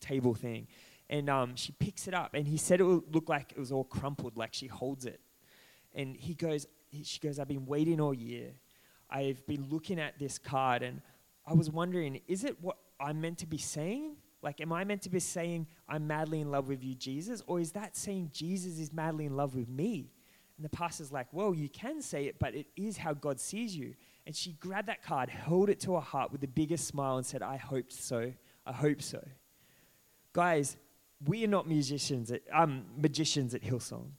table thing. And um, she picks it up, and he said it would look like it was all crumpled, like she holds it. And he goes, she goes, I've been waiting all year. I've been looking at this card and I was wondering, is it what I'm meant to be saying? Like, am I meant to be saying, I'm madly in love with you, Jesus? Or is that saying Jesus is madly in love with me? And the pastor's like, well, you can say it, but it is how God sees you. And she grabbed that card, held it to her heart with the biggest smile, and said, I hoped so. I hope so. Guys, we are not musicians, at, um, magicians at Hillsong.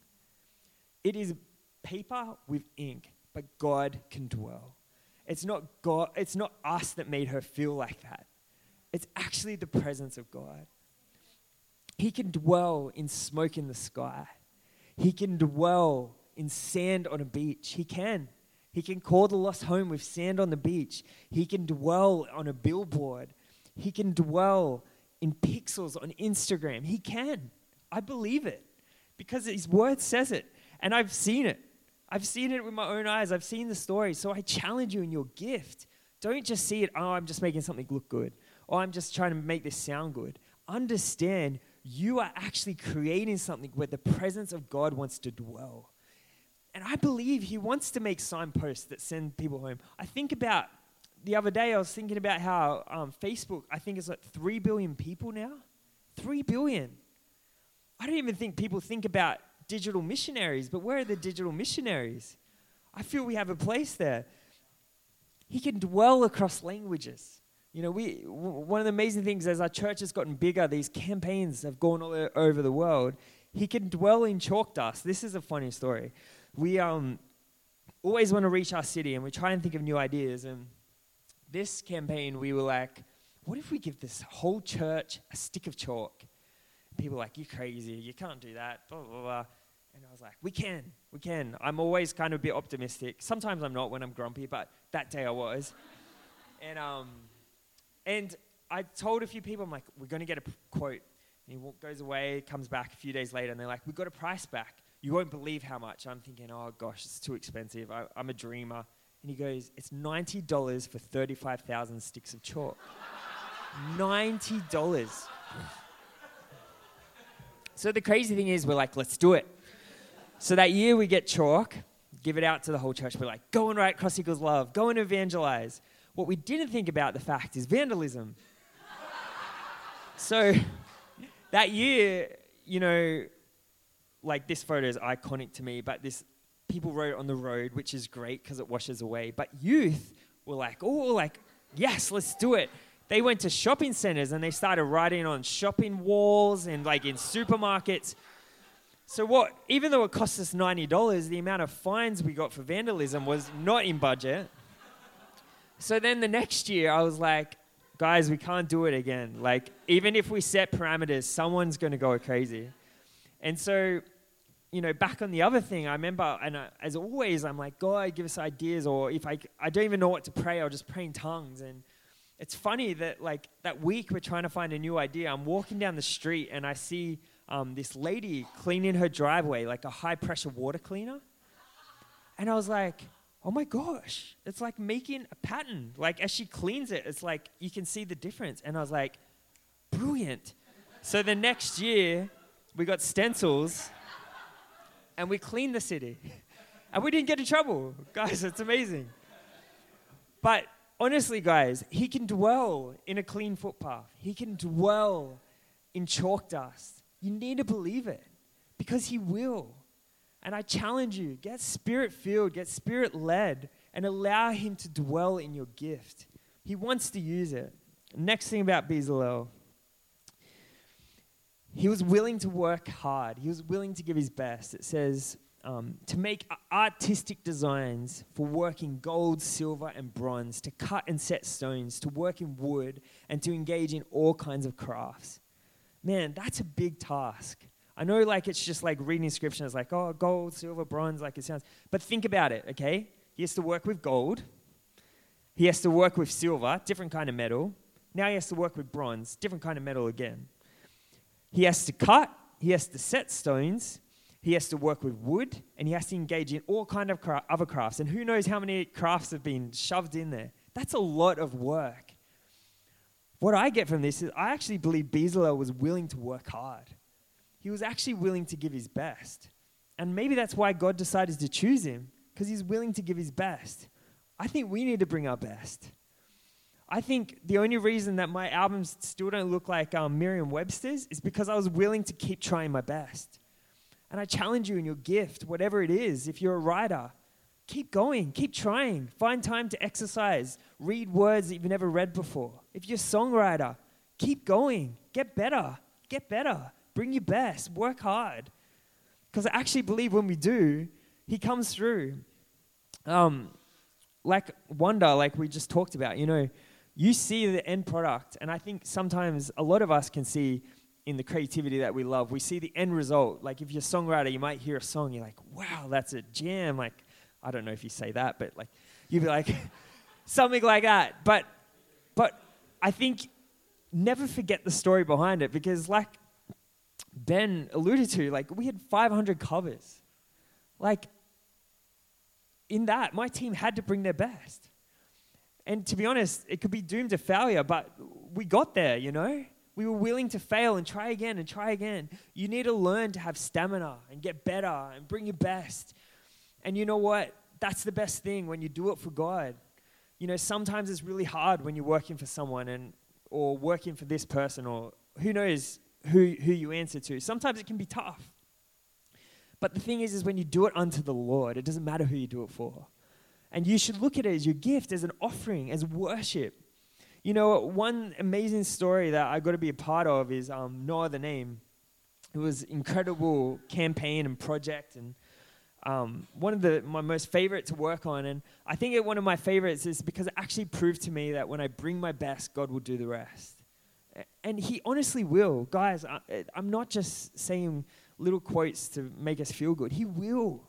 It is paper with ink, but God can dwell. It's not God, it's not us that made her feel like that. It's actually the presence of God. He can dwell in smoke in the sky. He can dwell in sand on a beach. He can. He can call the lost home with sand on the beach. He can dwell on a billboard. He can dwell in pixels on Instagram. He can. I believe it because his word says it and I've seen it. I've seen it with my own eyes. I've seen the story. So I challenge you in your gift. Don't just see it, oh, I'm just making something look good, or I'm just trying to make this sound good. Understand you are actually creating something where the presence of God wants to dwell. And I believe He wants to make signposts that send people home. I think about the other day, I was thinking about how um, Facebook, I think, is like 3 billion people now. 3 billion. I don't even think people think about digital missionaries, but where are the digital missionaries? I feel we have a place there. He can dwell across languages. You know, we, w- one of the amazing things as our church has gotten bigger, these campaigns have gone all over the world. He can dwell in chalk dust. This is a funny story. We um, always want to reach our city and we try and think of new ideas. And this campaign, we were like, what if we give this whole church a stick of chalk? People are like, you're crazy. You can't do that. Blah, blah, blah. And I was like, we can, we can. I'm always kind of a bit optimistic. Sometimes I'm not when I'm grumpy, but that day I was. and, um, and I told a few people, I'm like, we're going to get a p- quote. And he goes away, comes back a few days later, and they're like, we got a price back. You won't believe how much. I'm thinking, oh gosh, it's too expensive. I, I'm a dreamer. And he goes, it's $90 for 35,000 sticks of chalk. $90. So the crazy thing is, we're like, let's do it. So that year we get chalk, give it out to the whole church. We're like, go and write Cross Equals Love, go and evangelize. What we didn't think about the fact is vandalism. so that year, you know, like this photo is iconic to me, but this people wrote it on the road, which is great because it washes away. But youth were like, oh, like, yes, let's do it. They went to shopping centers and they started writing on shopping walls and like in supermarkets. So what? Even though it cost us ninety dollars, the amount of fines we got for vandalism was not in budget. So then the next year, I was like, guys, we can't do it again. Like, even if we set parameters, someone's going to go crazy. And so, you know, back on the other thing, I remember, and I, as always, I'm like, God, give us ideas. Or if I, I don't even know what to pray, I'll just pray in tongues. And it's funny that, like, that week we're trying to find a new idea. I'm walking down the street and I see um, this lady cleaning her driveway, like a high pressure water cleaner. And I was like, oh my gosh, it's like making a pattern. Like as she cleans it, it's like you can see the difference. And I was like, brilliant. So the next year, we got stencils. and we cleaned the city. And we didn't get in trouble. Guys, it's amazing. But honestly, guys, he can dwell in a clean footpath. He can dwell in chalk dust. You need to believe it because he will. And I challenge you get spirit filled, get spirit led, and allow him to dwell in your gift. He wants to use it. Next thing about Bezalel, he was willing to work hard, he was willing to give his best. It says, um, to make artistic designs for working gold, silver, and bronze, to cut and set stones, to work in wood, and to engage in all kinds of crafts. Man, that's a big task. I know, like, it's just like reading scripture, it's like, oh, gold, silver, bronze, like it sounds. But think about it, okay? He has to work with gold, he has to work with silver, different kind of metal. Now he has to work with bronze, different kind of metal again. He has to cut, he has to set stones, he has to work with wood, and he has to engage in all kind of cra- other crafts. And who knows how many crafts have been shoved in there? That's a lot of work. What I get from this is I actually believe Bezalel was willing to work hard. He was actually willing to give his best. And maybe that's why God decided to choose him, because he's willing to give his best. I think we need to bring our best. I think the only reason that my albums still don't look like um, Merriam Webster's is because I was willing to keep trying my best. And I challenge you in your gift, whatever it is, if you're a writer, keep going, keep trying. Find time to exercise, read words that you've never read before. If you're a songwriter, keep going, get better, get better, bring your best, work hard. Because I actually believe when we do, He comes through. Um, like wonder, like we just talked about, you know, you see the end product. And I think sometimes a lot of us can see in the creativity that we love, we see the end result. Like if you're a songwriter, you might hear a song, you're like, wow, that's a jam. Like, I don't know if you say that, but like, you'd be like, something like that. But, but I think never forget the story behind it because, like Ben alluded to, like, we had 500 covers. Like, in that, my team had to bring their best. And to be honest, it could be doomed to failure, but we got there, you know? We were willing to fail and try again and try again. You need to learn to have stamina and get better and bring your best. And you know what? That's the best thing when you do it for God. You know, sometimes it's really hard when you're working for someone and or working for this person or who knows who, who you answer to. Sometimes it can be tough. But the thing is, is when you do it unto the Lord, it doesn't matter who you do it for. And you should look at it as your gift, as an offering, as worship. You know, one amazing story that I got to be a part of is um, No Other Name. It was incredible campaign and project, and um, one of the my most favorite to work on. And I think it, one of my favorites is because it actually proved to me that when I bring my best, God will do the rest. And He honestly will, guys. I, I'm not just saying little quotes to make us feel good. He will.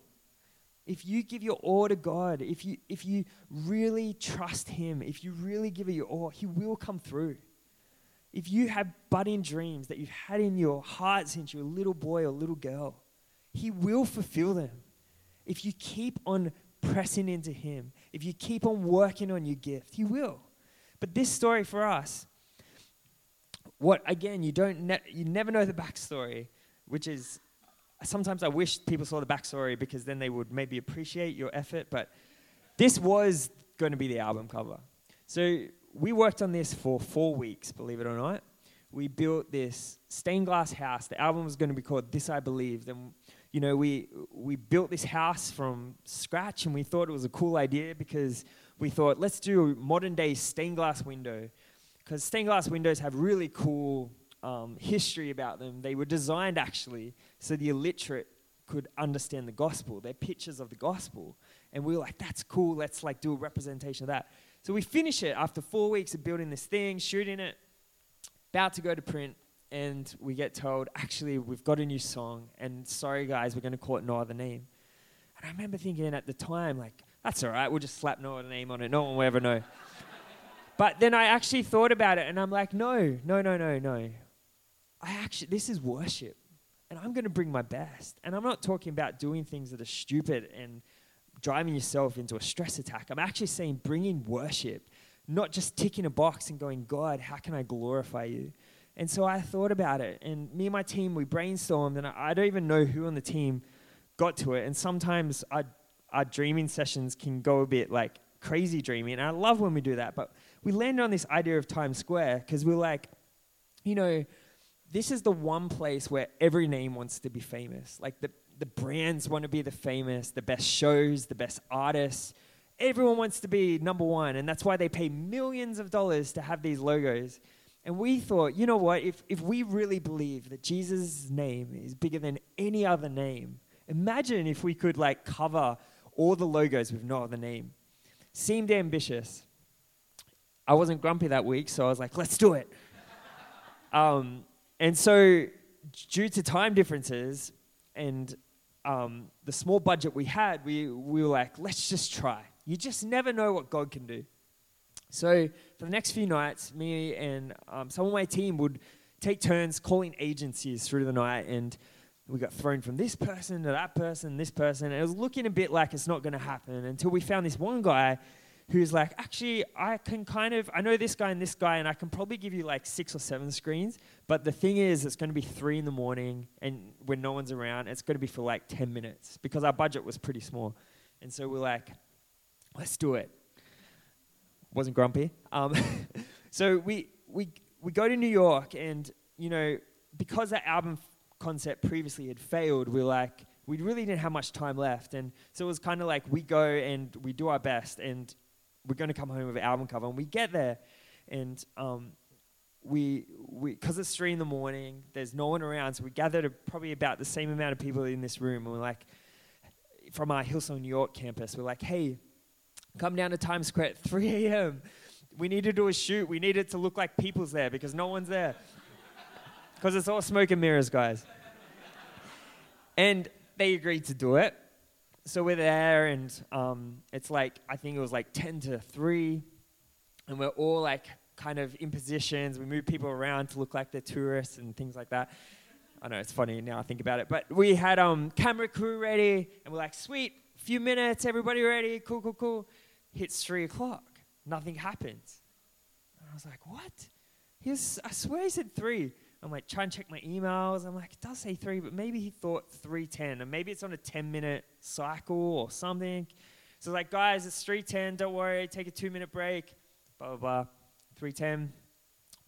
If you give your all to God, if you, if you really trust Him, if you really give it your all, He will come through. If you have budding dreams that you've had in your heart since you're a little boy or little girl, He will fulfill them. If you keep on pressing into Him, if you keep on working on your gift, He will. But this story for us, what again, you don't ne- you never know the backstory, which is sometimes I wish people saw the backstory because then they would maybe appreciate your effort. But this was going to be the album cover. So we worked on this for four weeks, believe it or not. We built this stained glass house. The album was going to be called This I Believe. And, you know, we, we built this house from scratch and we thought it was a cool idea because we thought, let's do a modern day stained glass window. Because stained glass windows have really cool um, history about them. They were designed actually so the illiterate could understand the gospel. They're pictures of the gospel. And we were like, that's cool. Let's like do a representation of that. So we finish it after four weeks of building this thing, shooting it, about to go to print, and we get told, actually, we've got a new song, and sorry guys, we're going to call it No Other Name. And I remember thinking at the time, like, that's all right, we'll just slap No Other Name on it. No one will ever know. but then I actually thought about it, and I'm like, no, no, no, no, no. I actually, this is worship. And I'm going to bring my best. And I'm not talking about doing things that are stupid and driving yourself into a stress attack. I'm actually saying bringing worship, not just ticking a box and going, God, how can I glorify you? And so I thought about it. And me and my team, we brainstormed. And I, don't even know who on the team got to it. And sometimes our, our dreaming sessions can go a bit like crazy dreaming. And I love when we do that. But we landed on this idea of Times Square because we're like, you know, this is the one place where every name wants to be famous. Like the, the brands want to be the famous, the best shows, the best artists. Everyone wants to be number one. And that's why they pay millions of dollars to have these logos. And we thought, you know what, if, if we really believe that Jesus' name is bigger than any other name, imagine if we could like cover all the logos with no other name. Seemed ambitious. I wasn't grumpy that week, so I was like, let's do it. um, and so, due to time differences and um, the small budget we had, we, we were like, let's just try. You just never know what God can do. So for the next few nights, me and um, some of my team would take turns calling agencies through the night, and we got thrown from this person to that person, this person. And it was looking a bit like it's not going to happen until we found this one guy who's like, actually, I can kind of, I know this guy and this guy, and I can probably give you like six or seven screens. But the thing is, it's going to be three in the morning, and when no one's around, it's going to be for like 10 minutes because our budget was pretty small. And so we're like, let's do it wasn't grumpy. Um, so we, we, we go to New York, and, you know, because that album concept previously had failed, we're like, we really didn't have much time left. And so it was kind of like we go and we do our best, and we're going to come home with an album cover. And we get there, and um, we, because it's three in the morning, there's no one around, so we gathered probably about the same amount of people in this room. And we're like, from our Hillsong New York campus, we're like, hey, come down to Times Square at 3 a.m. We need to do a shoot. We need it to look like people's there because no one's there. Because it's all smoke and mirrors, guys. And they agreed to do it. So we're there, and um, it's like, I think it was like 10 to 3. And we're all like kind of in positions. We move people around to look like they're tourists and things like that. I know it's funny now I think about it. But we had um, camera crew ready, and we're like, sweet, few minutes, everybody ready, cool, cool, cool hits three o'clock. Nothing happens. And I was like, what? He was, I swear he said three. I'm like, try and check my emails. I'm like, it does say three, but maybe he thought 310. And maybe it's on a 10 minute cycle or something. So, like, guys, it's 310. Don't worry. Take a two minute break. Blah, blah, blah. 310.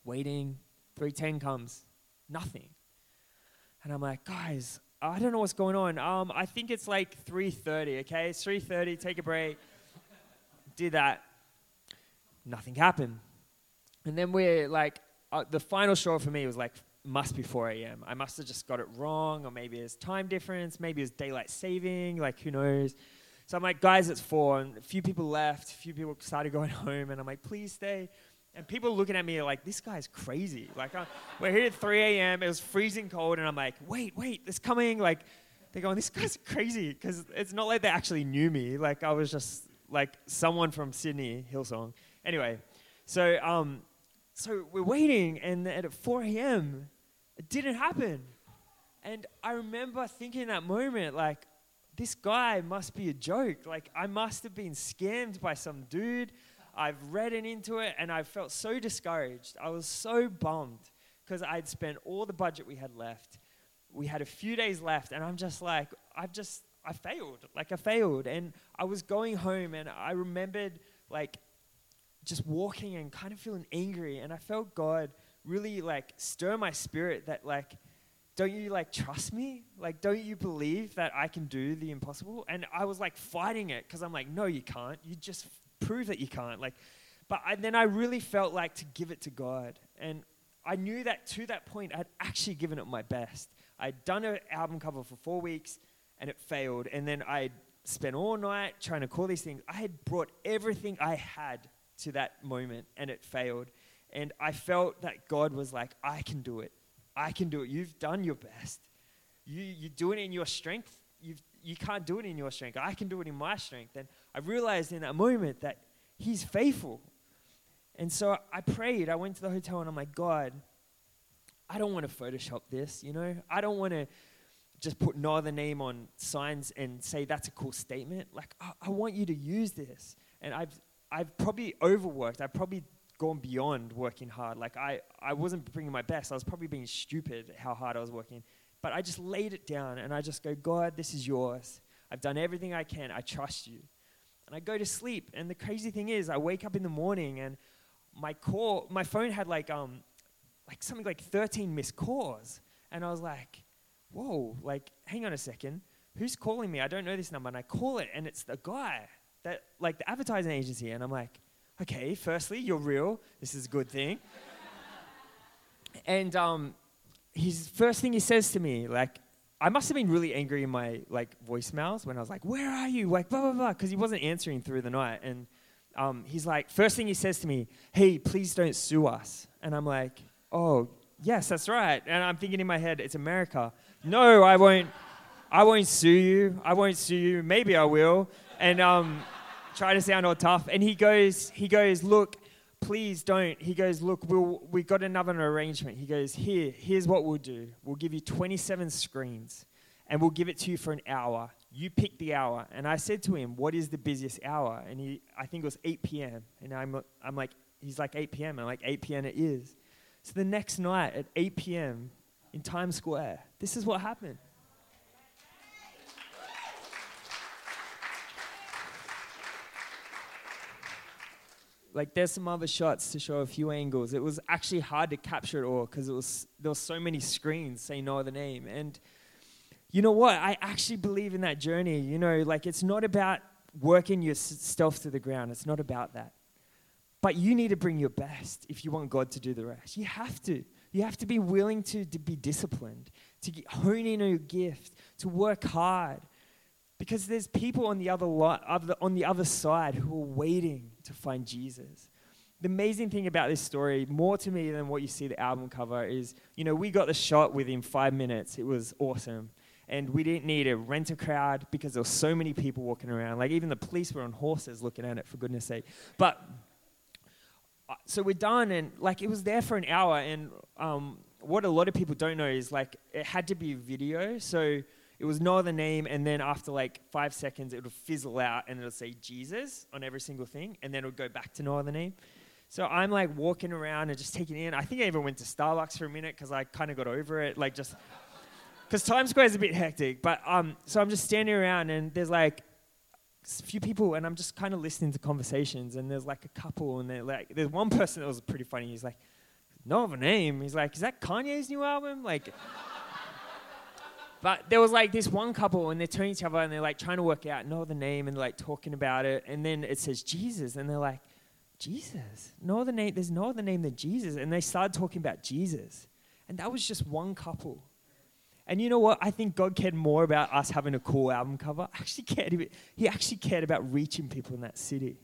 Waiting. 310 comes. Nothing. And I'm like, guys, I don't know what's going on. Um, I think it's like 3:30. Okay, it's 3:30. Take a break did that, nothing happened. And then we're like, uh, the final straw for me was like, must be 4 a.m. I must have just got it wrong, or maybe it's time difference, maybe it's daylight saving, like who knows. So I'm like, guys, it's 4. And a few people left, a few people started going home, and I'm like, please stay. And people looking at me are like, this guy's crazy. Like, uh, we're here at 3 a.m., it was freezing cold, and I'm like, wait, wait, it's coming. Like, they're going, this guy's crazy, because it's not like they actually knew me. Like, I was just like someone from Sydney, Hillsong. Anyway, so um, so we're waiting, and at 4 a.m., it didn't happen. And I remember thinking that moment, like, this guy must be a joke. Like, I must have been scammed by some dude. I've read into it, and I felt so discouraged. I was so bummed because I'd spent all the budget we had left. We had a few days left, and I'm just like, I've just I failed. Like I failed. And I was going home and I remembered like just walking and kind of feeling angry. And I felt God really like stir my spirit that like, don't you like trust me? Like, don't you believe that I can do the impossible? And I was like fighting it because I'm like, no, you can't. You just prove that you can't. Like, but I, then I really felt like to give it to God. And I knew that to that point, I'd actually given it my best. I'd done an album cover for four weeks and it failed. And then I spent all night trying to call these things. I had brought everything I had to that moment and it failed. And I felt that God was like, I can do it. I can do it. You've done your best. You, you do it in your strength. You've, you can't do it in your strength. I can do it in my strength. And I realized in that moment that He's faithful. And so I prayed. I went to the hotel and I'm like, God, I don't want to Photoshop this, you know? I don't want to just put no other name on signs and say that's a cool statement. Like, I, I want you to use this. And I've, I've probably overworked. I've probably gone beyond working hard. Like, I, I wasn't bringing my best. I was probably being stupid how hard I was working. But I just laid it down and I just go, God, this is yours. I've done everything I can. I trust you. And I go to sleep. And the crazy thing is, I wake up in the morning and my call, my phone had like, um, like something like 13 missed calls. And I was like, whoa, like, hang on a second. Who's calling me? I don't know this number. And I call it, and it's the guy that, like, the advertising agency. And I'm like, okay, firstly, you're real. This is a good thing. and um, his first thing he says to me, like, I must have been really angry in my like voicemails when I was like, "Where are you?" Like blah blah blah, because he wasn't answering through the night. And um, he's like, first thing he says to me, "Hey, please don't sue us." And I'm like, "Oh, yes, that's right." And I'm thinking in my head, "It's America." No, I won't. I won't sue you. I won't sue you. Maybe I will. And um, try to sound all tough. And he goes, he goes, look, please don't. He goes, look, we'll, we got another arrangement. He goes, here, here's what we'll do. We'll give you 27 screens and we'll give it to you for an hour. You pick the hour. And I said to him, what is the busiest hour? And he, I think it was 8 p.m. And I'm, I'm like, he's like 8 p.m. I'm like, 8 p.m. it is. So the next night at 8 p.m. in Times Square, this is what happened. Like there's some other shots to show a few angles. It was actually hard to capture it all because it was there were so many screens saying no other name. And you know what? I actually believe in that journey. You know, like it's not about working your yourself to the ground. It's not about that. But you need to bring your best if you want God to do the rest. You have to. You have to be willing to, to be disciplined, to get, hone in on your gift, to work hard, because there's people on the other, lo- on the other side who are waiting to find Jesus. The amazing thing about this story, more to me than what you see the album cover, is you know, we got the shot within five minutes. It was awesome. And we didn't need to rent a crowd because there were so many people walking around. Like, even the police were on horses looking at it, for goodness sake. But, uh, so we're done, and like, it was there for an hour. And um, what a lot of people don't know is like, it had to be video. So, it was no other name, and then after like five seconds, it would fizzle out and it would say Jesus on every single thing, and then it would go back to no other name. So I'm like walking around and just taking in. I think I even went to Starbucks for a minute because I kind of got over it, like just because Times Square is a bit hectic. But um, so I'm just standing around and there's like a few people, and I'm just kind of listening to conversations. And there's like a couple, and they're like, there's one person that was pretty funny. He's like, no other name. He's like, is that Kanye's new album? Like. But there was like this one couple, and they're turning each other, and they're like trying to work out, know the name, and like talking about it. And then it says Jesus, and they're like, Jesus, no other name. There's no other name than Jesus. And they started talking about Jesus, and that was just one couple. And you know what? I think God cared more about us having a cool album cover. Actually cared. He actually cared about reaching people in that city.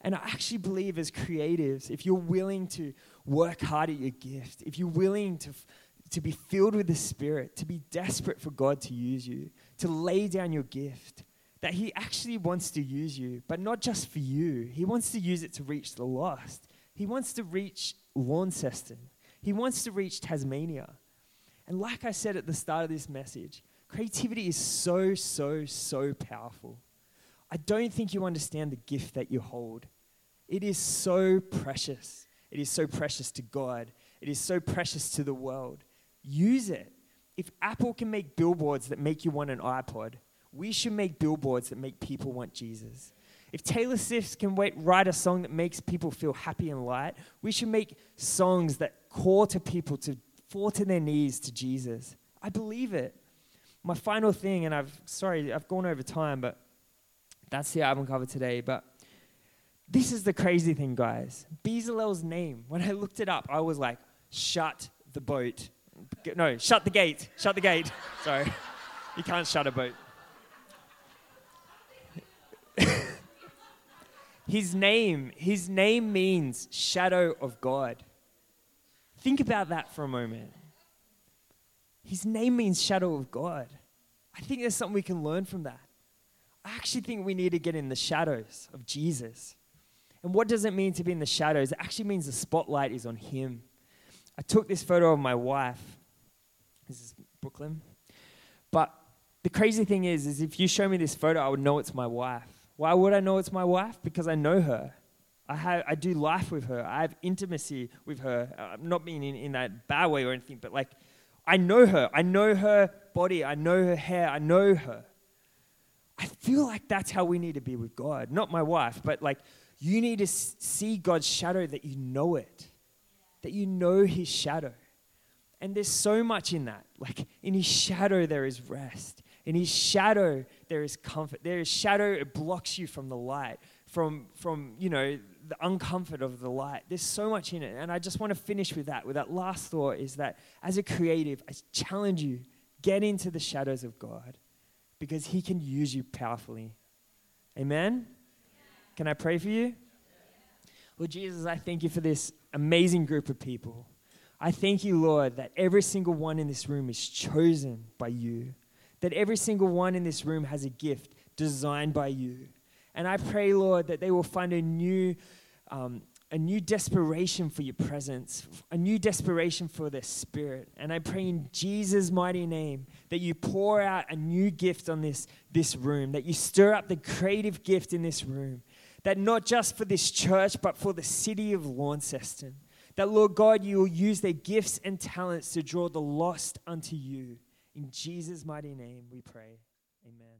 And I actually believe as creatives, if you're willing to work hard at your gift, if you're willing to to be filled with the Spirit, to be desperate for God to use you, to lay down your gift, that He actually wants to use you, but not just for you. He wants to use it to reach the lost. He wants to reach Launceston. He wants to reach Tasmania. And like I said at the start of this message, creativity is so, so, so powerful. I don't think you understand the gift that you hold. It is so precious. It is so precious to God. It is so precious to the world use it. If Apple can make billboards that make you want an iPod, we should make billboards that make people want Jesus. If Taylor Swift can wait, write a song that makes people feel happy and light, we should make songs that call to people to fall to their knees to Jesus. I believe it. My final thing, and I've sorry, I've gone over time, but that's the album cover today. But this is the crazy thing, guys. Bezalel's name, when I looked it up, I was like, shut the boat. No, shut the gate. Shut the gate. Sorry. You can't shut a boat. his name, his name means shadow of God. Think about that for a moment. His name means shadow of God. I think there's something we can learn from that. I actually think we need to get in the shadows of Jesus. And what does it mean to be in the shadows? It actually means the spotlight is on Him. I took this photo of my wife. This is Brooklyn. But the crazy thing is, is if you show me this photo, I would know it's my wife. Why would I know it's my wife? Because I know her. I, have, I do life with her. I have intimacy with her. I'm not being in, in that bad way or anything, but like I know her. I know her body. I know her hair. I know her. I feel like that's how we need to be with God. Not my wife, but like you need to see God's shadow that you know it, that you know his shadow. And there's so much in that. Like in his shadow, there is rest. In his shadow, there is comfort. There is shadow, it blocks you from the light, from, from you know, the uncomfort of the light. There's so much in it. And I just want to finish with that, with that last thought is that as a creative, I challenge you, get into the shadows of God because he can use you powerfully. Amen? Can I pray for you? Lord Jesus, I thank you for this amazing group of people. I thank you, Lord, that every single one in this room is chosen by you, that every single one in this room has a gift designed by you. And I pray, Lord, that they will find a new, um, a new desperation for your presence, a new desperation for their spirit. And I pray in Jesus' mighty name that you pour out a new gift on this, this room, that you stir up the creative gift in this room, that not just for this church, but for the city of Launceston. That, Lord God, you will use their gifts and talents to draw the lost unto you. In Jesus' mighty name we pray. Amen.